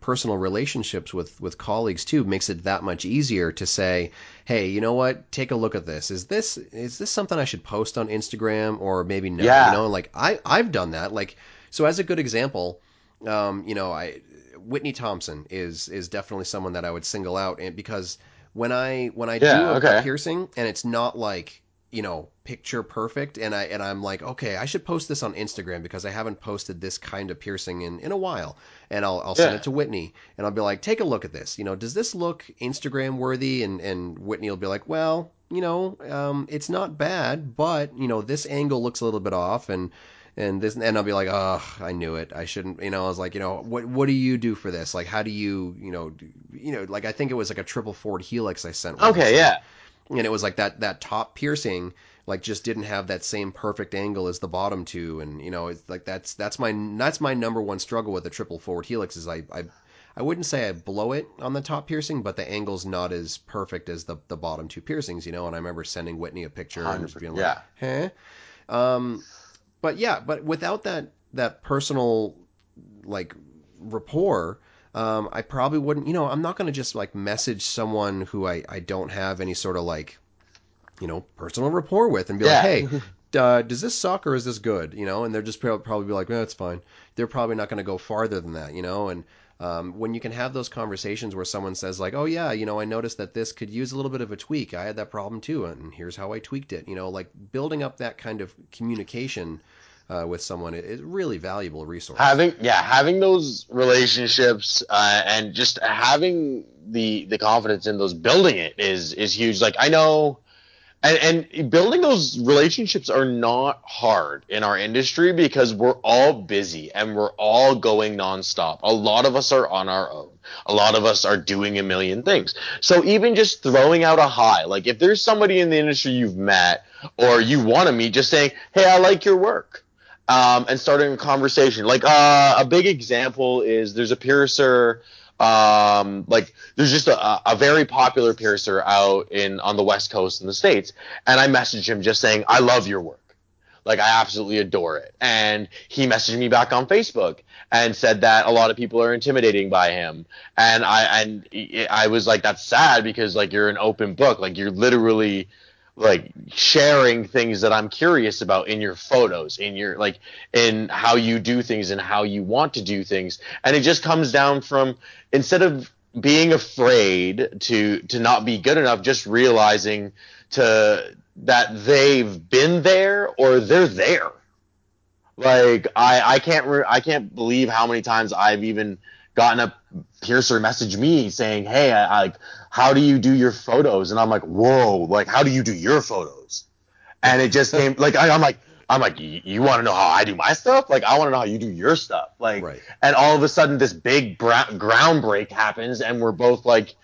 personal relationships with with colleagues too makes it that much easier to say, hey, you know what? Take a look at this. Is this is this something I should post on Instagram or maybe no? Yeah. You know, like I I've done that. Like so, as a good example, um, you know, I Whitney Thompson is is definitely someone that I would single out, and because when I when I Yeah, do a, a piercing and it's not like you know picture perfect and I and I'm like okay I should post this on Instagram because I haven't posted this kind of piercing in in a while and I'll I'll send Yeah. it to Whitney and I'll be like take a look at this you know does this look Instagram worthy and and Whitney will be like well you know um it's not bad but you know this angle looks a little bit off and and this and I'll be like oh I knew it I shouldn't you know I was like you know what what do you do for this like how do you you know do, you know like I think it was like a triple forward helix I sent. Okay, yeah. And it was like that that top piercing like just didn't have that same perfect angle as the bottom two and you know it's like that's that's my that's my number one struggle with the triple forward helix is I I I wouldn't say I blow it on the top piercing, but the angle's not as perfect as the the bottom two piercings, you know. And I remember sending Whitney a picture and just being like, Yeah. "Huh." Um, but yeah, but without that that personal like rapport, um, I probably wouldn't. You know, I'm not going to just like message someone who I I don't have any sort of like you know personal rapport with and be Yeah. like, hey. Uh, does this suck or is this good? You know, and they're just prob- probably be like, eh, it's fine. They're probably not going to go farther than that, you know. And Um, when you can have those conversations where someone says like, "Oh yeah, you know, I noticed that this could use a little bit of a tweak. I had that problem too, and here's how I tweaked it." You know, like building up that kind of communication uh, with someone is really valuable resource. Having yeah, having those relationships uh, and just having the the confidence in those building it is is huge. Like I know and, and building those relationships are not hard in our industry because we're all busy and we're all going nonstop. A lot of us are on our own. A lot of us are doing a million things. So even just throwing out a hi, like if there's somebody in the industry you've met or you want to meet, just saying, "Hey, I like your work," um, and starting a conversation. Like uh, a big example is there's a piercer um, like there's just a, a very popular piercer out in on the west coast in the states and i messaged him just saying i love your work. Like i absolutely adore it. And he messaged me back on facebook and said that a lot of people are intimidating by him. And i and i was like that's sad because like you're an open book. Like you're literally like sharing things that I'm curious about in your photos, in your like in how you do things and how you want to do things. And it just comes down from instead of being afraid to to not be good enough, just realizing to that they've been there or they're there. Like I I can't re- I can't believe how many times I've even gotten a piercer message me saying, "Hey, I, I, how do you do your photos?" And I'm like, "Whoa, like, how do you do your photos?" And it just came like I, am like, I'm like, you want to know how I do my stuff? Like, I want to know how you do your stuff. Like, right. and all of a sudden, this big bra- ground break happens, and we're both like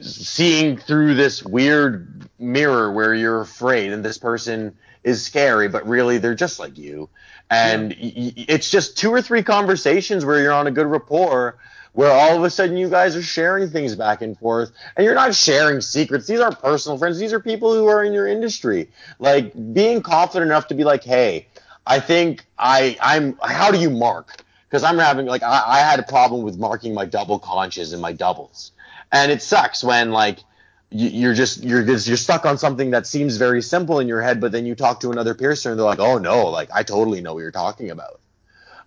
seeing through this weird mirror where you're afraid, and this person is scary, but really they're just like you and yeah. y- it's just two or three conversations where you're on a good rapport where all of a sudden you guys are sharing things back and forth and you're not sharing secrets. These aren't personal friends. These are people who are in your industry. Like being confident enough to be like hey i think i i'm how do you mark? Because i'm having like I, I had a problem with marking my double conches and my doubles. And it sucks when like you're just you're just, you're stuck on something that seems very simple in your head, but then you talk to another piercer and they're like, "Oh no, like I totally know what you're talking about,"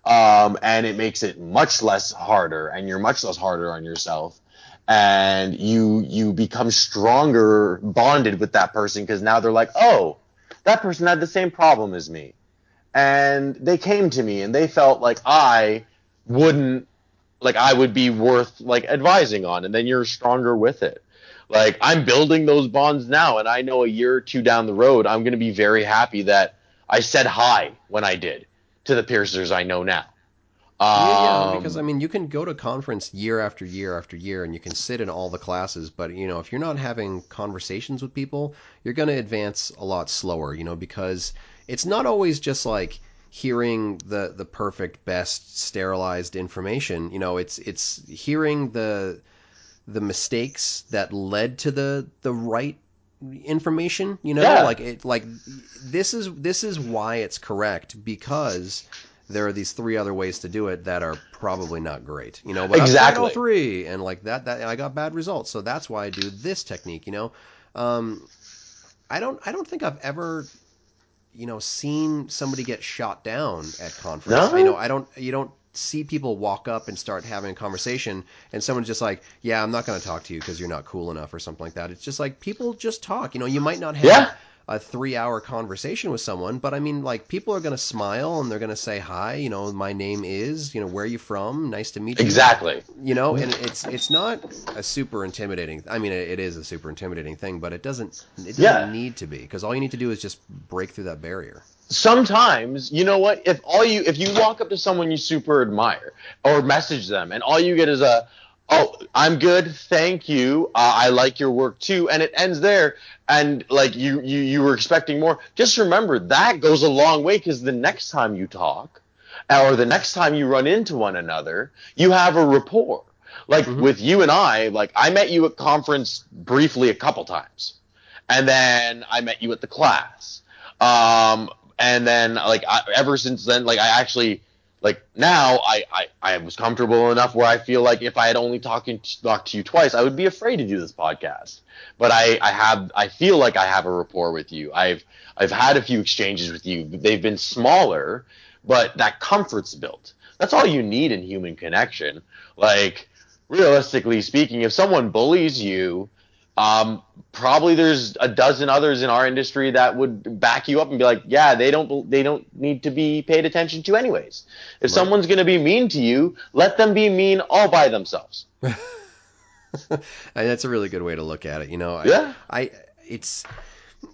um, and it makes it much less harder, and you're much less harder on yourself, and you you become stronger bonded with that person because now they're like, "Oh, that person had the same problem as me," and they came to me and they felt like I wouldn't like I would be worth like advising on, and then you're stronger with it. Like I'm building those bonds now, and I know a year or two down the road, I'm going to be very happy that I said hi when I did to the piercers I know now. yeah, yeah, um, because I mean, you can go to conference year after year after year, and you can sit in all the classes, but you know, if you're not having conversations with people, you're going to advance a lot slower. You know, because it's not always just like hearing the the perfect, best sterilized information. You know, it's it's hearing the the mistakes that led to the the right information you know yeah. like it like this is this is why it's correct because there are these three other ways to do it that are probably not great you know but exactly all three and like that that I got bad results so that's why I do this technique you know um I don't I don't think I've ever you know seen somebody get shot down at conference no? I know I don't you don't see people walk up and start having a conversation and someone's just like yeah i'm not going to talk to you because you're not cool enough or something like that. It's just like people just talk. You know you might not have yeah. a three hour conversation with someone but i mean like people are going to smile and they're going to say hi you know my name is you know where are you from? Nice to meet you. Exactly. You know and it's it's not a super intimidating i mean it is a super intimidating thing but it doesn't it doesn't yeah. need to be because all you need to do is just break through that barrier sometimes you know what? If all you if you walk up to someone you super admire or message them and all you get is a oh i'm good thank you uh, i like your work too and it ends there and like you you you were expecting more just remember that goes a long way because the next time you talk or the next time you run into one another you have a rapport. Like mm-hmm. with you and i like i met you at conference briefly a couple times and then i met you at the class. Um, and then like I, ever since then, like I actually like now I, I I was comfortable enough where I feel like if I had only talked talked to you twice, I would be afraid to do this podcast. But I I have I feel like I have a rapport with you. I've I've had a few exchanges with you. They've been smaller, but that comfort's built. that's all you need in human connection. Like realistically speaking, if someone bullies you, um, probably there's a dozen others in our industry that would back you up and be like, yeah, they don't they don't need to be paid attention to anyways. If right. someone's going to be mean to you, let them be mean all by themselves. And that's a really good way to look at it. You know, yeah. I, I it's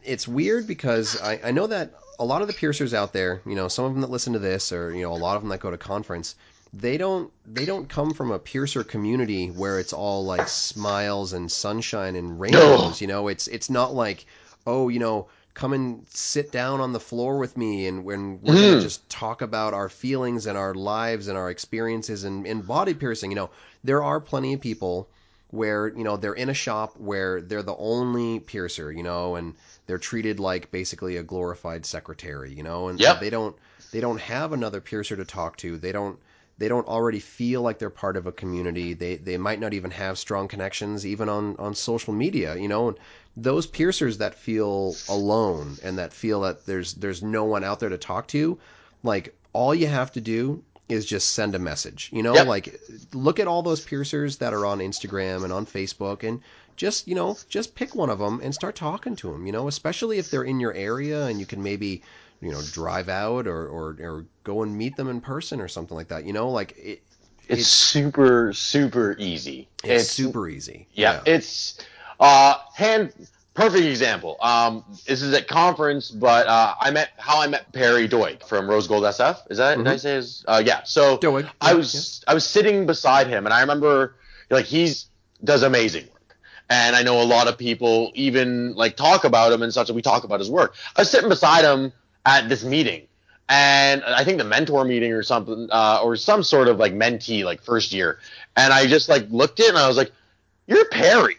it's weird because I, I know that a lot of the piercers out there, you know, some of them that listen to this, or you know, a lot of them that go to conference, they don't they don't come from a piercer community where it's all like smiles and sunshine and rainbows. You know, it's it's not like oh, you know, come and sit down on the floor with me and when we're mm. gonna just talk about our feelings and our lives and our experiences and, in body piercing. You know, there are plenty of people where you know they're in a shop where they're the only piercer, you know, and they're treated like basically a glorified secretary, you know, and yep. they don't they don't have another piercer to talk to. They don't they don't already feel like they're part of a community. They they might not even have strong connections even on on social media, you know. And those piercers that feel alone and that feel that there's there's no one out there to talk to, like all you have to do is just send a message. You know, yep. like look at all those piercers that are on Instagram and on Facebook and just, you know, just pick one of them and start talking to them, you know, especially if they're in your area and you can maybe, you know, drive out or, or, or go and meet them in person or something like that. You know, like it, it's, it's super, super easy. It's, it's super easy. Yeah, yeah. It's, uh, hand, perfect example. Um, this is at conference, but uh, I met how I met Perry Doig from Rose Gold SF. Is that mm-hmm. did I say his? Uh, yeah. So Doig. I was yeah. I was sitting beside him, and I remember like he's does amazing work, and I know a lot of people even like talk about him and such. And we talk about his work. I was sitting beside him at this meeting. And I think the mentor meeting or something, uh, or some sort of like mentee, like first year. And I just like looked at it and I was like, "You're Perry."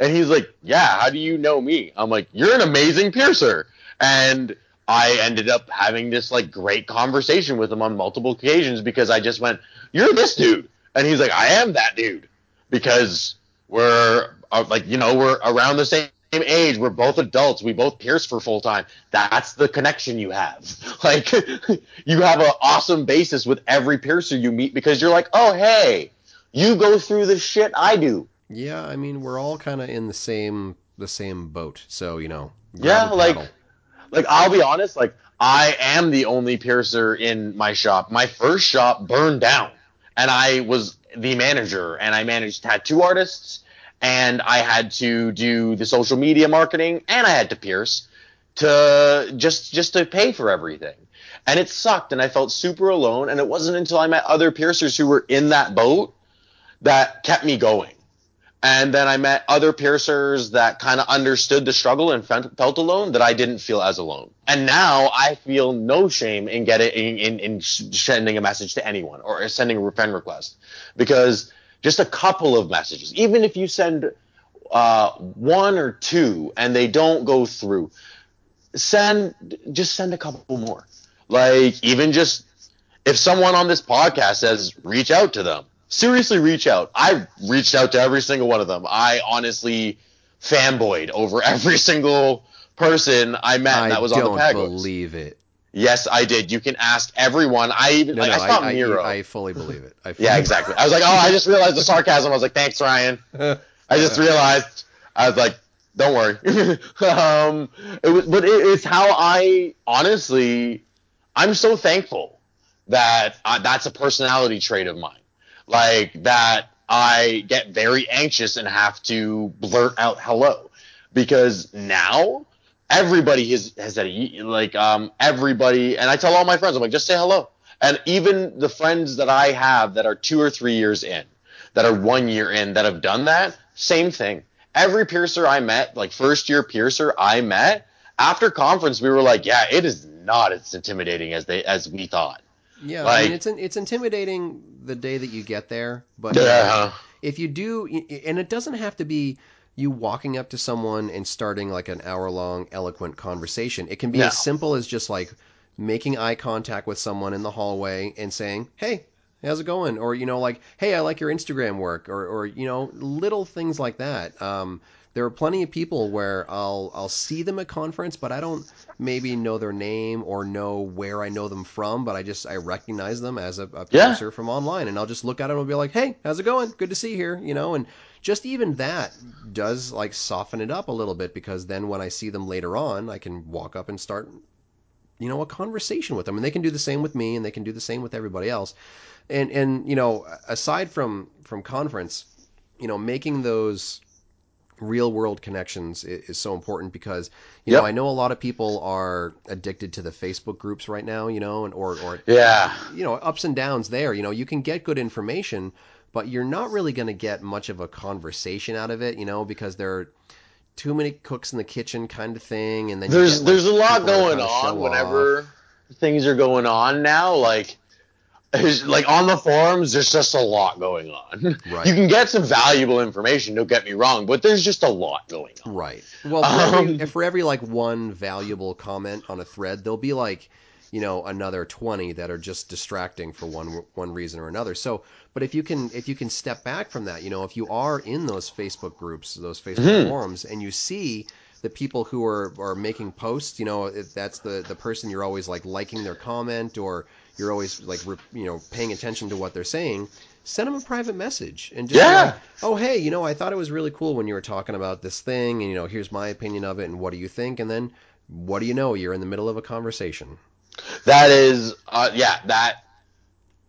And he's like, Yeah, how do you know me? I'm like, You're an amazing piercer. And I ended up having this like great conversation with him on multiple occasions because I just went, You're this dude. And he's like, I am that dude. Because we're uh, like, you know, we're around the same age. We're both adults. We both pierce for full time. That's the connection you have. Like, you have an awesome basis with every piercer you meet because you're like, oh, hey, you go through the shit I do. Yeah, I mean we're all kind of in the same the same boat, so you know. Yeah, like like I'll be honest, like I am the only piercer in my shop. My first shop burned down, and I was the manager, and I managed tattoo artists, and I had to do the social media marketing, and I had to pierce to just just to pay for everything. And it sucked, and I felt super alone. And it wasn't until I met other piercers who were in that boat that kept me going and then I met other piercers that kind of understood the struggle and felt alone that I didn't feel as alone. And now I feel no shame in getting in, in, in sending a message to anyone or sending a friend request because just a couple of messages, even if you send uh, one or two and they don't go through, send just send a couple more. Like even just if someone on this podcast says reach out to them seriously reach out. I reached out to every single one of them. I honestly fanboyed over every single person I met I that was on the Pagos. I don't believe it. Yes, I did. You can ask everyone. I even no, like, no, I saw I, Miro. I, I, fully believe it. Fully yeah, exactly. I was like, oh, I just realized the sarcasm. I was like, thanks, Ryan. I just realized. I was like, don't worry. um, it was, but it, it's how I honestly, I'm so thankful that uh, that's a personality trait of mine like that I get very anxious and have to blurt out hello because now everybody has has said like um everybody and I tell all my friends I'm like just say hello. And even the friends that I have that are two or three years in that are one year in that have done that same thing. Every piercer I met like first year piercer I met after conference we were like yeah it is not as intimidating as they as we thought. Yeah, like, I mean, it's it's intimidating the day that you get there, but yeah. if you do, and it doesn't have to be you walking up to someone and starting like an hour long eloquent conversation. It can be no. as simple as just like making eye contact with someone in the hallway and saying, "Hey, how's it going?" Or you know, like, "Hey, I like your Instagram work," or or you know, little things like that. Um, there are plenty of people where I'll I'll see them at conference, but I don't maybe know their name or know where I know them from, but I just I recognize them as a, a Yeah. from online, and I'll just look at them and be like, "Hey, how's it going? Good to see you here," you know, and just even that does like soften it up a little bit because then when I see them later on, I can walk up and start you know a conversation with them and they can do the same with me and they can do the same with everybody else and and you know aside from from conference you know making those real world connections is, is so important because you Yep. know I know a lot of people are addicted to the Facebook groups right now you know and or or Yeah. you know ups and downs there you know you can get good information but you're not really going to get much of a conversation out of it you know because there are too many cooks in the kitchen kind of thing and then There's get, like, there's a lot going on off. whenever things are going on now. Like, like on the forums, there's just a lot going on. Right. You can get some valuable information. Don't get me wrong, but there's just a lot going on. Right. Well, for, every, Um, for every like one valuable comment on a thread, there'll be like you know another 20 that are just distracting for one one reason or another. So, but if you can if you can step back from that, you know, if you are in those Facebook groups, those Facebook Mhm. forums, and you see the people who are are making posts, you know, that's the the person you're always like liking their comment or you're always like re, you know paying attention to what they're saying. Send them a private message and just Yeah. like, oh hey, you know, I thought it was really cool when you were talking about this thing, and you know, here's my opinion of it, and what do you think? And then, what do you know? You're in the middle of a conversation. That is, uh, yeah, that.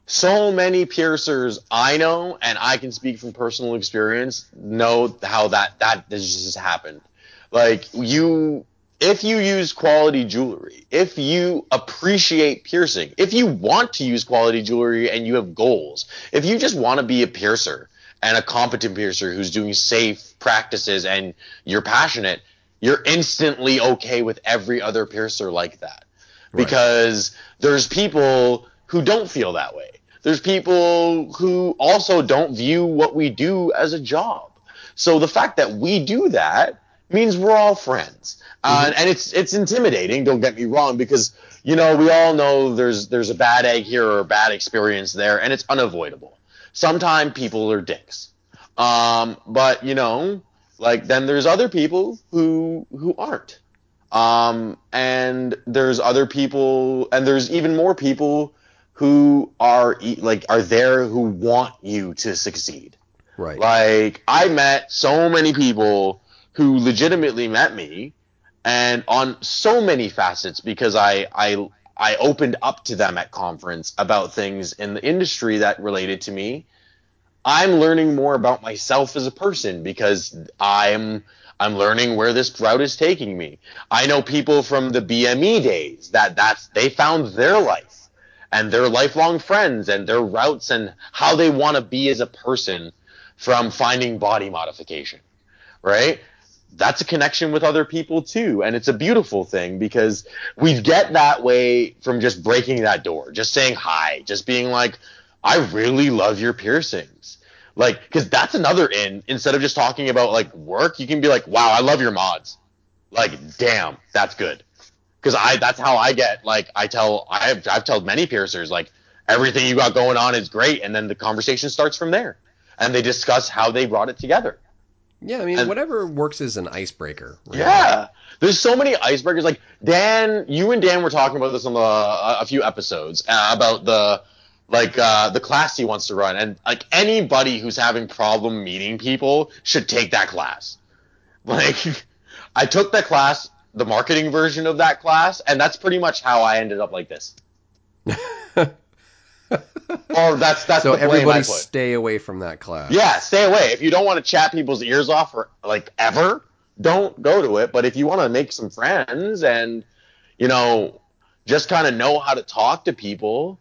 So many piercers I know, and I can speak from personal experience, know how that that this just happened. Like you, if you use quality jewelry, if you appreciate piercing, if you want to use quality jewelry and you have goals, if you just want to be a piercer and a competent piercer who's doing safe practices and you're passionate, you're instantly okay with every other piercer like that Right. because there's people who don't feel that way. There's people who also don't view what we do as a job. So the fact that we do that means we're all friends, uh, and it's it's intimidating. Don't get me wrong, because you know we all know there's there's a bad egg here or a bad experience there, and it's unavoidable. Sometimes people are dicks, um, but you know, like then there's other people who who aren't um, and there's other people and there's even more people who are like are there who want you to succeed Right. like i met so many people who legitimately met me and on so many facets because i i i opened up to them at conference about things in the industry that related to me i'm learning more about myself as a person because i'm i'm learning where this route is taking me I know people from the BME days that that's they found their life and their lifelong friends and their routes and how they want to be as a person from finding body modification, right? That's a connection with other people too, and it's a beautiful thing because we get that way from just breaking that door, just saying hi, just being like, "I really love your piercings." Like, because that's another in. Instead of just talking about like work, you can be like, "Wow, I love your mods." like damn that's good because i that's how i get like i tell i've i've told many piercers like everything you got going on is great and then the conversation starts from there and they discuss how they brought it together Yeah, I mean, And- whatever works as an icebreaker. really. yeah there's so many icebreakers like dan you and dan were talking about this on the, a, a few episodes uh, about the like uh, the class he wants to run and like anybody who's having problem meeting people should take that class like i took that class the marketing version of that class and that's pretty much how i ended up like this or that's that's So everybody I put. stay away from that class. Yeah, stay away. If you don't want to chat people's ears off for like ever, don't go to it. But if you want to make some friends and you know just kind of know how to talk to people,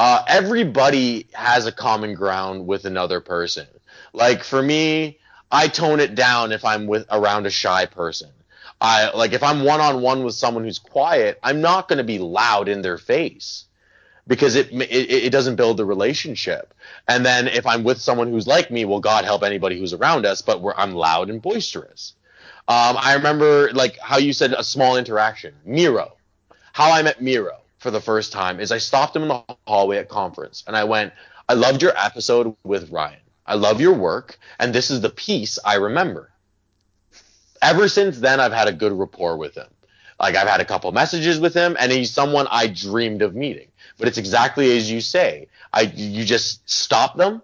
uh, everybody has a common ground with another person. Like for me, I tone it down if I'm with around a shy person. I like if I'm one on one with someone who's quiet, I'm not going to be loud in their face because it, it it doesn't build the relationship. And then if I'm with someone who's like me, well, God help anybody who's around us, but I'm loud and boisterous. Um, I remember like how you said a small interaction. Miro, how I met Miro for the first time is I stopped him in the hallway at conference and I went, I loved your episode with Ryan. I love your work, and this is the piece I remember. ever since then, I've had a good rapport with him. Like I've had a couple messages with him, and he's someone I dreamed of meeting. But it's exactly as you say. I you just stop them,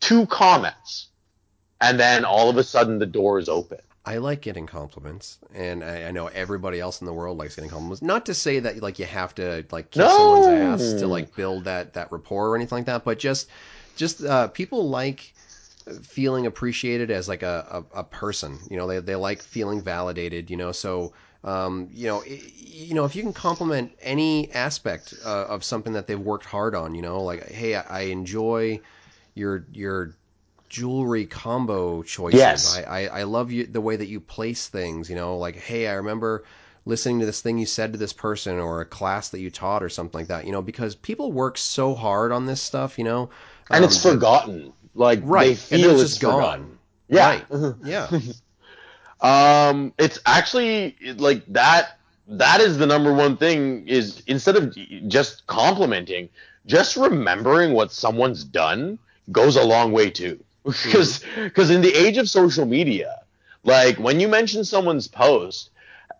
two comments, and then all of a sudden the door is open. I like getting compliments, and I, I, know everybody else in the world likes getting compliments. Not to say that like you have to like kiss no. someone's ass to like build that that rapport or anything like that, but just just uh, people like feeling appreciated as like a, a, a, person. You know, they they like feeling validated. You know, so um, you know, you know, if you can compliment any aspect uh, of something that they've worked hard on, you know, like hey, I, I enjoy your your jewelry combo choices. Yes. I, I, I love you the way that you place things, you know, like, hey, I remember listening to this thing you said to this person or a class that you taught or something like that, you know, because people work so hard on this stuff, you know. And um, it's forgotten. Like right. they feel it's gone. Yeah. Right. yeah. um it's actually like that that is the number one thing is instead of just complimenting, just remembering what someone's done goes a long way too because because in the age of social media, like when you mention someone's post,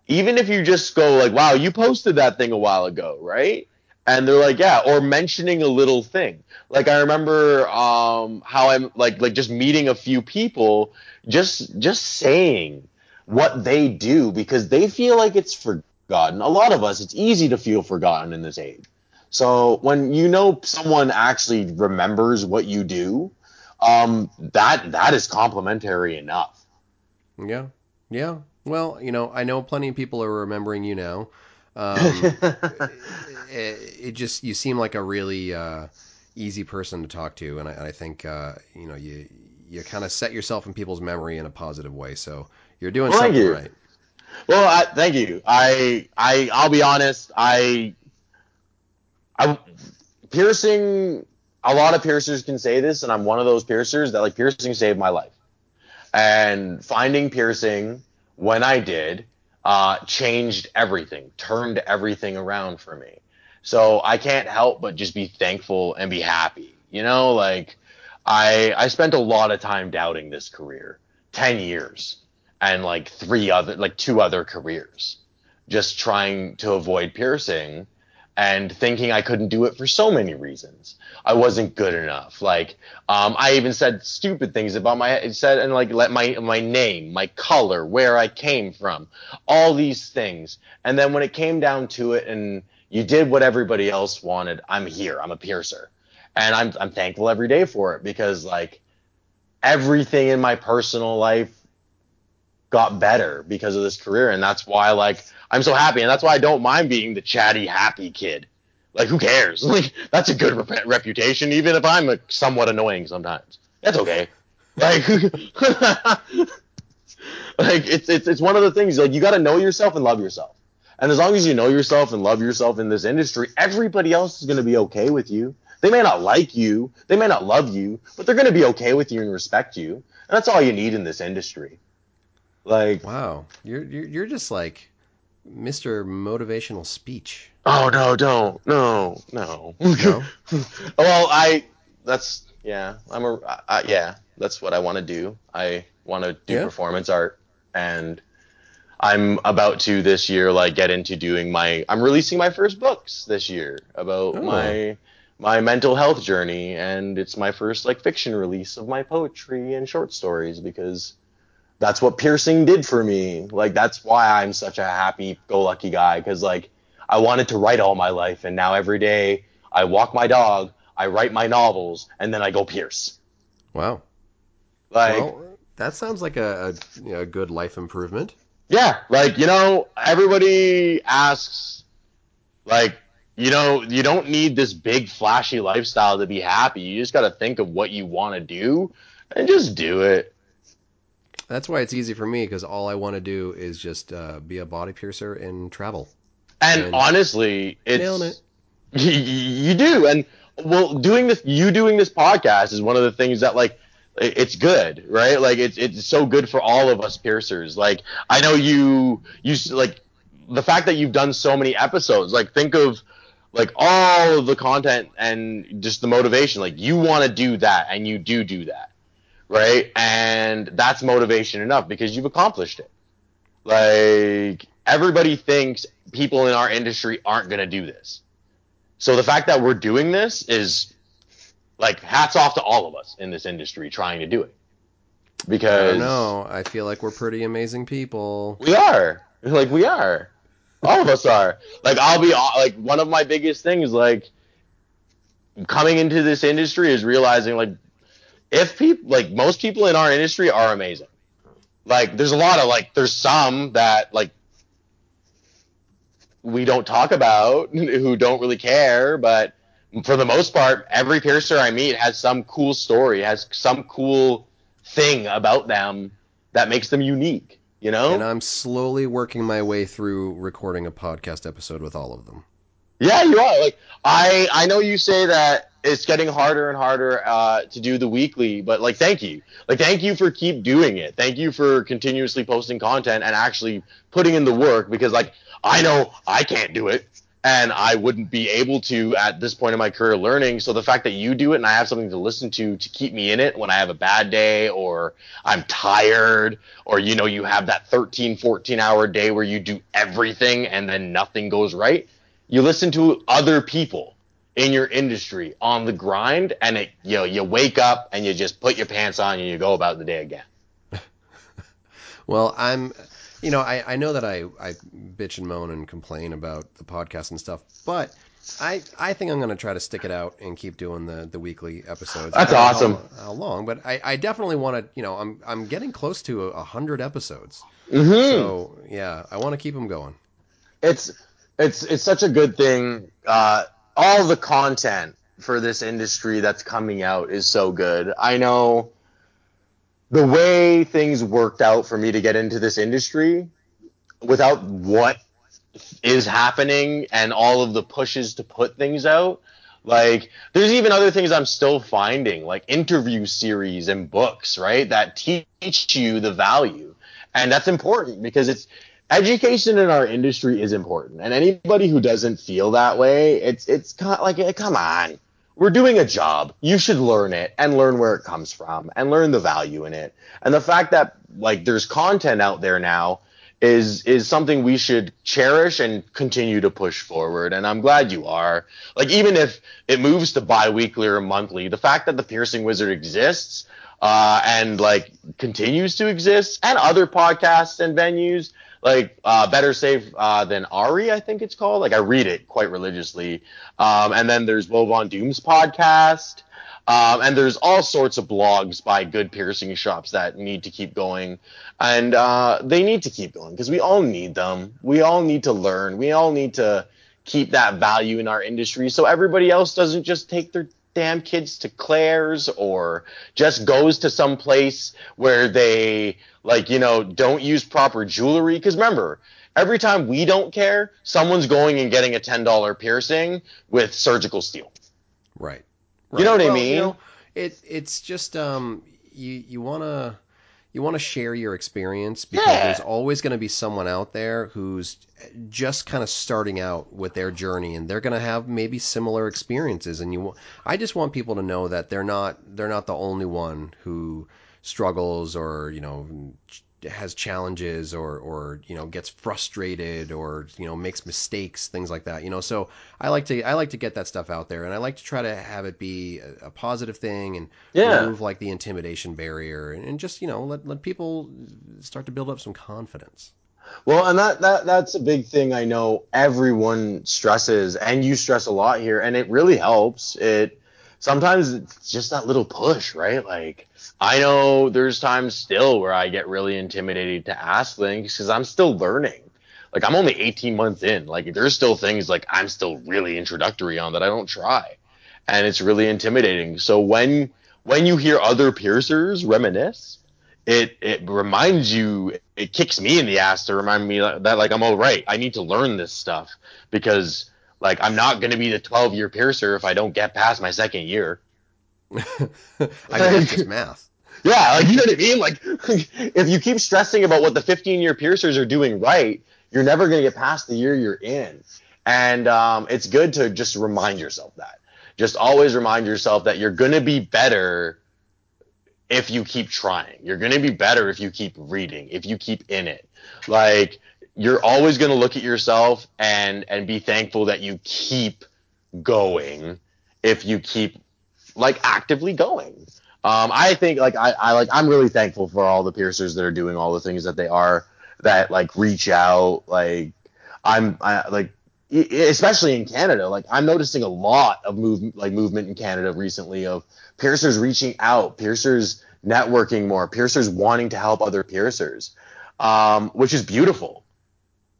even if you just go like, "Wow, you posted that thing a while ago," right? And they're like, "Yeah," or mentioning a little thing. Like I remember um, how I'm like like just meeting a few people, just just saying what they do because they feel like it's forgotten. A lot of us, it's easy to feel forgotten in this age. So when you know someone actually remembers what you do, um, that that is complimentary enough. Yeah, yeah. Well, you know, I know plenty of people are remembering you now. Um, it, it, just you seem like a really uh, easy person to talk to, and I, I think uh, you know you you kind of set yourself in people's memory in a positive way. So you're doing well, something right. Well, I, thank you. I I I'll be honest. I I piercing a lot of piercers can say this, and I'm one of those piercers that like piercing saved my life. And finding piercing when I did uh, changed everything, turned everything around for me. So I can't help but just be thankful and be happy. You know, like I I spent a lot of time doubting this career, ten years, and like three other like two other careers, just trying to avoid piercing and thinking I couldn't do it for so many reasons. I wasn't good enough. Like, um, I even said stupid things about my said and like let my my name, my color, where I came from, all these things. And then when it came down to it, and you did what everybody else wanted, I'm here. I'm a piercer, and I'm I'm thankful every day for it because like everything in my personal life got better because of this career, and that's why like I'm so happy, and that's why I don't mind being the chatty, happy kid. Like, who cares? Like, that's a good rep- reputation, even if I'm like, somewhat annoying sometimes. That's okay. Like, like it's it's it's one of the things. Like, you got to know yourself and love yourself. And as long as you know yourself and love yourself in this industry, everybody else is going to be okay with you. They may not like you, they may not love you, but they're going to be okay with you and respect you. And that's all you need in this industry. Like, wow, you're you're, you're just like Mr. Motivational Speech. Oh no, don't. No, no. No. well, I that's yeah, I'm a I, yeah, that's what I want to do. I want to do yeah. performance art and I'm about to this year like get into doing my I'm releasing my first books this year about oh. my my mental health journey and it's my first like fiction release of my poetry and short stories because that's what piercing did for me. Like that's why I'm such a happy go lucky guy because like I wanted to write all my life and now every day I walk my dog, I write my novels, and then I go pierce. Wow. Like well, that sounds like a, a, you know, a good life improvement. Yeah, like you know, everybody asks, like you know, you don't need this big flashy lifestyle to be happy. You just got to think of what you want to do and just do it. That's why it's easy for me because all I want to do is just uh, be a body piercer and travel. And, and honestly, it's it. you do. And well, doing this, you doing this podcast is one of the things that like it's good, right? Like it's it's so good for all of us piercers. Like I know you you like the fact that you've done so many episodes. Like think of like all of the content and just the motivation. Like you want to do that, and you do do that right? And that's motivation enough because you've accomplished it. Like everybody thinks people in our industry aren't going to do this. So the fact that we're doing this is like hats off to all of us in this industry trying to do it. Because no, I feel like we're pretty amazing people. We are. Like we are. All of us are. Like I'll be like one of my biggest things like coming into this industry is realizing like if people like most people in our industry are amazing. Like there's a lot of like there's some that like we don't talk about who don't really care, but for the most part, every piercer I meet has some cool story, has some cool thing about them that makes them unique, you know? And I'm slowly working my way through recording a podcast episode with all of them. Yeah, you are. Like I I know you say that it's getting harder and harder uh, to do the weekly, but like thank you. Like thank you for keep doing it. Thank you for continuously posting content and actually putting in the work because like I know I can't do it and I wouldn't be able to at this point in my career learning. So the fact that you do it and I have something to listen to to keep me in it when I have a bad day or I'm tired or you know you have that 13 14 hour day where you do everything and then nothing goes right you listen to other people in your industry on the grind and it you know, you wake up and you just put your pants on and you go about the day again. well, I'm you know, I, I know that I, I bitch and moan and complain about the podcast and stuff, but I I think I'm going to try to stick it out and keep doing the, the weekly episodes. That's awesome. How, how, long? But I, I definitely want to. You know, I'm I'm getting close to a hundred episodes. Mm-hmm. So yeah, I want to keep them going. It's it's it's such a good thing. Uh, all the content for this industry that's coming out is so good. I know the way things worked out for me to get into this industry without what is happening and all of the pushes to put things out like there's even other things i'm still finding like interview series and books right that teach you the value and that's important because it's education in our industry is important, and anybody who doesn't feel that way, it's it's kind like come on. We're doing a job. You should learn it and learn where it comes from and learn the value in it. And the fact that like there's content out there now is is something we should cherish and continue to push forward. And I'm glad you are. Like even if it moves to bi-weekly or monthly, the fact that the Piercing Wizard exists uh, and like continues to exist, and other podcasts and venues like uh, Better Safe uh, Than Ari, I think it's called. Like I read it quite religiously. Um, and then there's Woe Doom's podcast. Um, and there's all sorts of blogs by good piercing shops that need to keep going. And uh, they need to keep going because we all need them. We all need to learn. We all need to keep that value in our industry so everybody else doesn't just take their damn kids to Claire's or just goes to some place where they like you know don't use proper jewelry because remember every time we don't care someone's going and getting a $10 piercing with surgical steel right, right. you know what well, i mean you know, it it's just um you you want to you want to share your experience because yeah. there's always going to be someone out there who's just kind of starting out with their journey and they're going to have maybe similar experiences and you I just want people to know that they're not they're not the only one who struggles or you know has challenges or or you know gets frustrated or you know makes mistakes things like that you know so i like to i like to get that stuff out there and i like to try to have it be a, a positive thing and yeah. remove like the intimidation barrier and, and just you know let, let people start to build up some confidence well, and that, that that's a big thing I know everyone stresses and you stress a lot here and it really helps. It sometimes it's just that little push, right? Like I know there's times still where I get really intimidated to ask things because I'm still learning. Like I'm only 18 months in. Like there's still things like I'm still really introductory on that I don't try, and it's really intimidating. So when when you hear other piercers reminisce, it it reminds you, it kicks me in the ass to remind me that like I'm all right. I need to learn this stuff because like I'm not going to be the 12 year piercer if I don't get past my second year. I mean, just math. Yeah, like you know what I mean. Like if you keep stressing about what the 15 year piercers are doing right, you're never going to get past the year you're in. And um, it's good to just remind yourself that. Just always remind yourself that you're going to be better if you keep trying. You're going to be better if you keep reading, if you keep in it. Like you're always going to look at yourself and and be thankful that you keep going if you keep like actively going. Um, I think like I, I like I'm really thankful for all the piercers that are doing all the things that they are that like reach out like I'm I, like especially in Canada like I'm noticing a lot of move like movement in Canada recently of piercers reaching out piercers networking more piercers wanting to help other piercers um, which is beautiful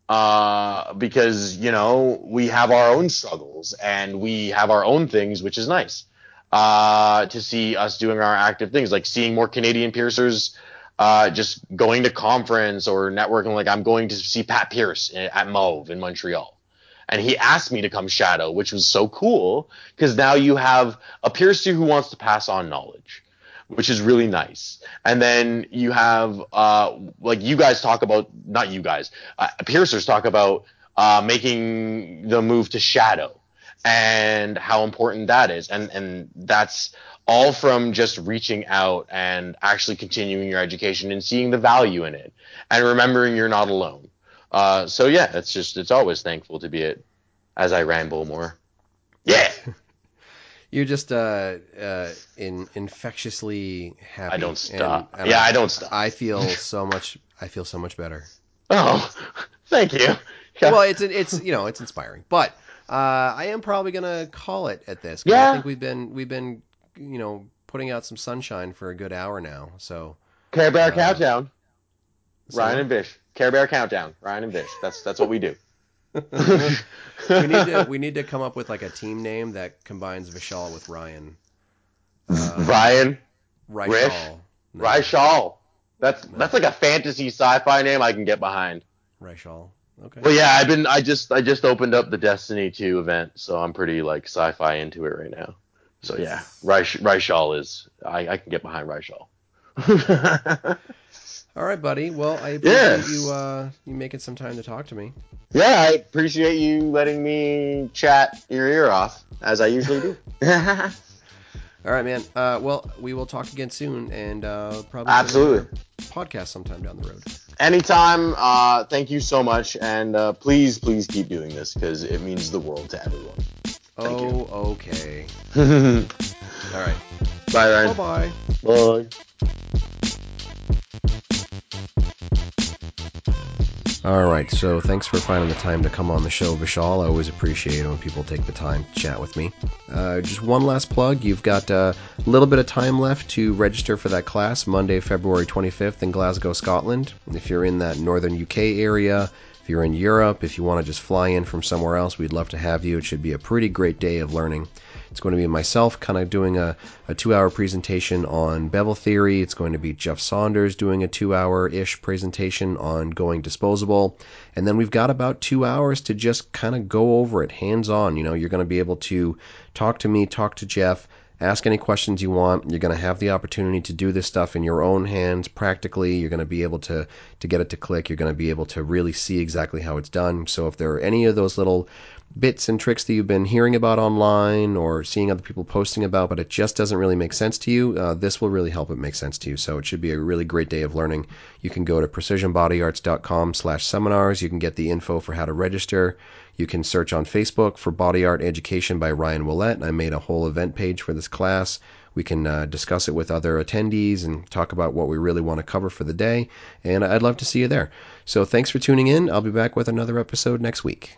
uh, because you know we have our own struggles and we have our own things which is nice uh, to see us doing our active things, like seeing more Canadian piercers uh, just going to conference or networking. Like I'm going to see Pat Pierce at Mauve in Montreal. And he asked me to come shadow, which was so cool because now you have a piercer who wants to pass on knowledge, which is really nice. And then you have, uh, like you guys talk about, not you guys, uh, piercers talk about uh, making the move to shadow and how important that is. And and that's all from just reaching out and actually continuing your education and seeing the value in it and remembering you're not alone. Uh, so yeah, it's just it's always thankful to be it as I ramble more. Yeah. You're just uh, uh, in infectiously happy. I don't stop. And, and yeah, I, I, don't stop. I feel so much. I feel so much better. Oh, thank you. Yeah. Well, it's it's you know it's inspiring, but uh, I am probably gonna call it at this. Yeah. I think we've been we've been you know putting out some sunshine for a good hour now. So. Care Bear uh, Countdown. Ryan and Bish. Care Bear Countdown. Ryan and Bish. That's that's what we do. We need to we need to come up with like a team name that combines Vishal with Ryan. Uh, Ryan. Rishal. No. Rishal. That's no. that's like a fantasy sci-fi name I can get behind. Rishal. Okay. Well, yeah, I've been. I just I just opened up the Destiny 2 event, so I'm pretty like sci-fi into it right now. So yeah, Rishal is. I, I can get behind Rishal. All right, buddy. Well, I appreciate yes. you uh, you making some time to talk to me. Yeah, I appreciate you letting me chat your ear off as I usually do. All right, man. Uh, well, we will talk again soon, and uh, probably absolutely podcast sometime down the road. Anytime. Uh, thank you so much, and uh, please, please keep doing this because it means the world to everyone. Thank oh, you. okay. All right. Bye, Ryan. Bye-bye. Bye. All right, so thanks for finding the time to come on the show, Vishal. I always appreciate it when people take the time to chat with me. Uh, just one last plug you've got a little bit of time left to register for that class Monday, February 25th in Glasgow, Scotland. If you're in that northern UK area, if you're in Europe, if you want to just fly in from somewhere else, we'd love to have you. It should be a pretty great day of learning. It's going to be myself kind of doing a, a two hour presentation on bevel theory. It's going to be Jeff Saunders doing a two hour ish presentation on going disposable. And then we've got about two hours to just kind of go over it hands on. You know, you're going to be able to talk to me, talk to Jeff, ask any questions you want. You're going to have the opportunity to do this stuff in your own hands practically. You're going to be able to to get it to click. You're going to be able to really see exactly how it's done. So if there are any of those little bits and tricks that you've been hearing about online or seeing other people posting about, but it just doesn't really make sense to you, uh, this will really help it make sense to you. So it should be a really great day of learning. You can go to precisionbodyarts.com slash seminars. You can get the info for how to register. You can search on Facebook for Body Art Education by Ryan Ouellette. I made a whole event page for this class. We can uh, discuss it with other attendees and talk about what we really want to cover for the day. And I'd love to see you there. So thanks for tuning in. I'll be back with another episode next week.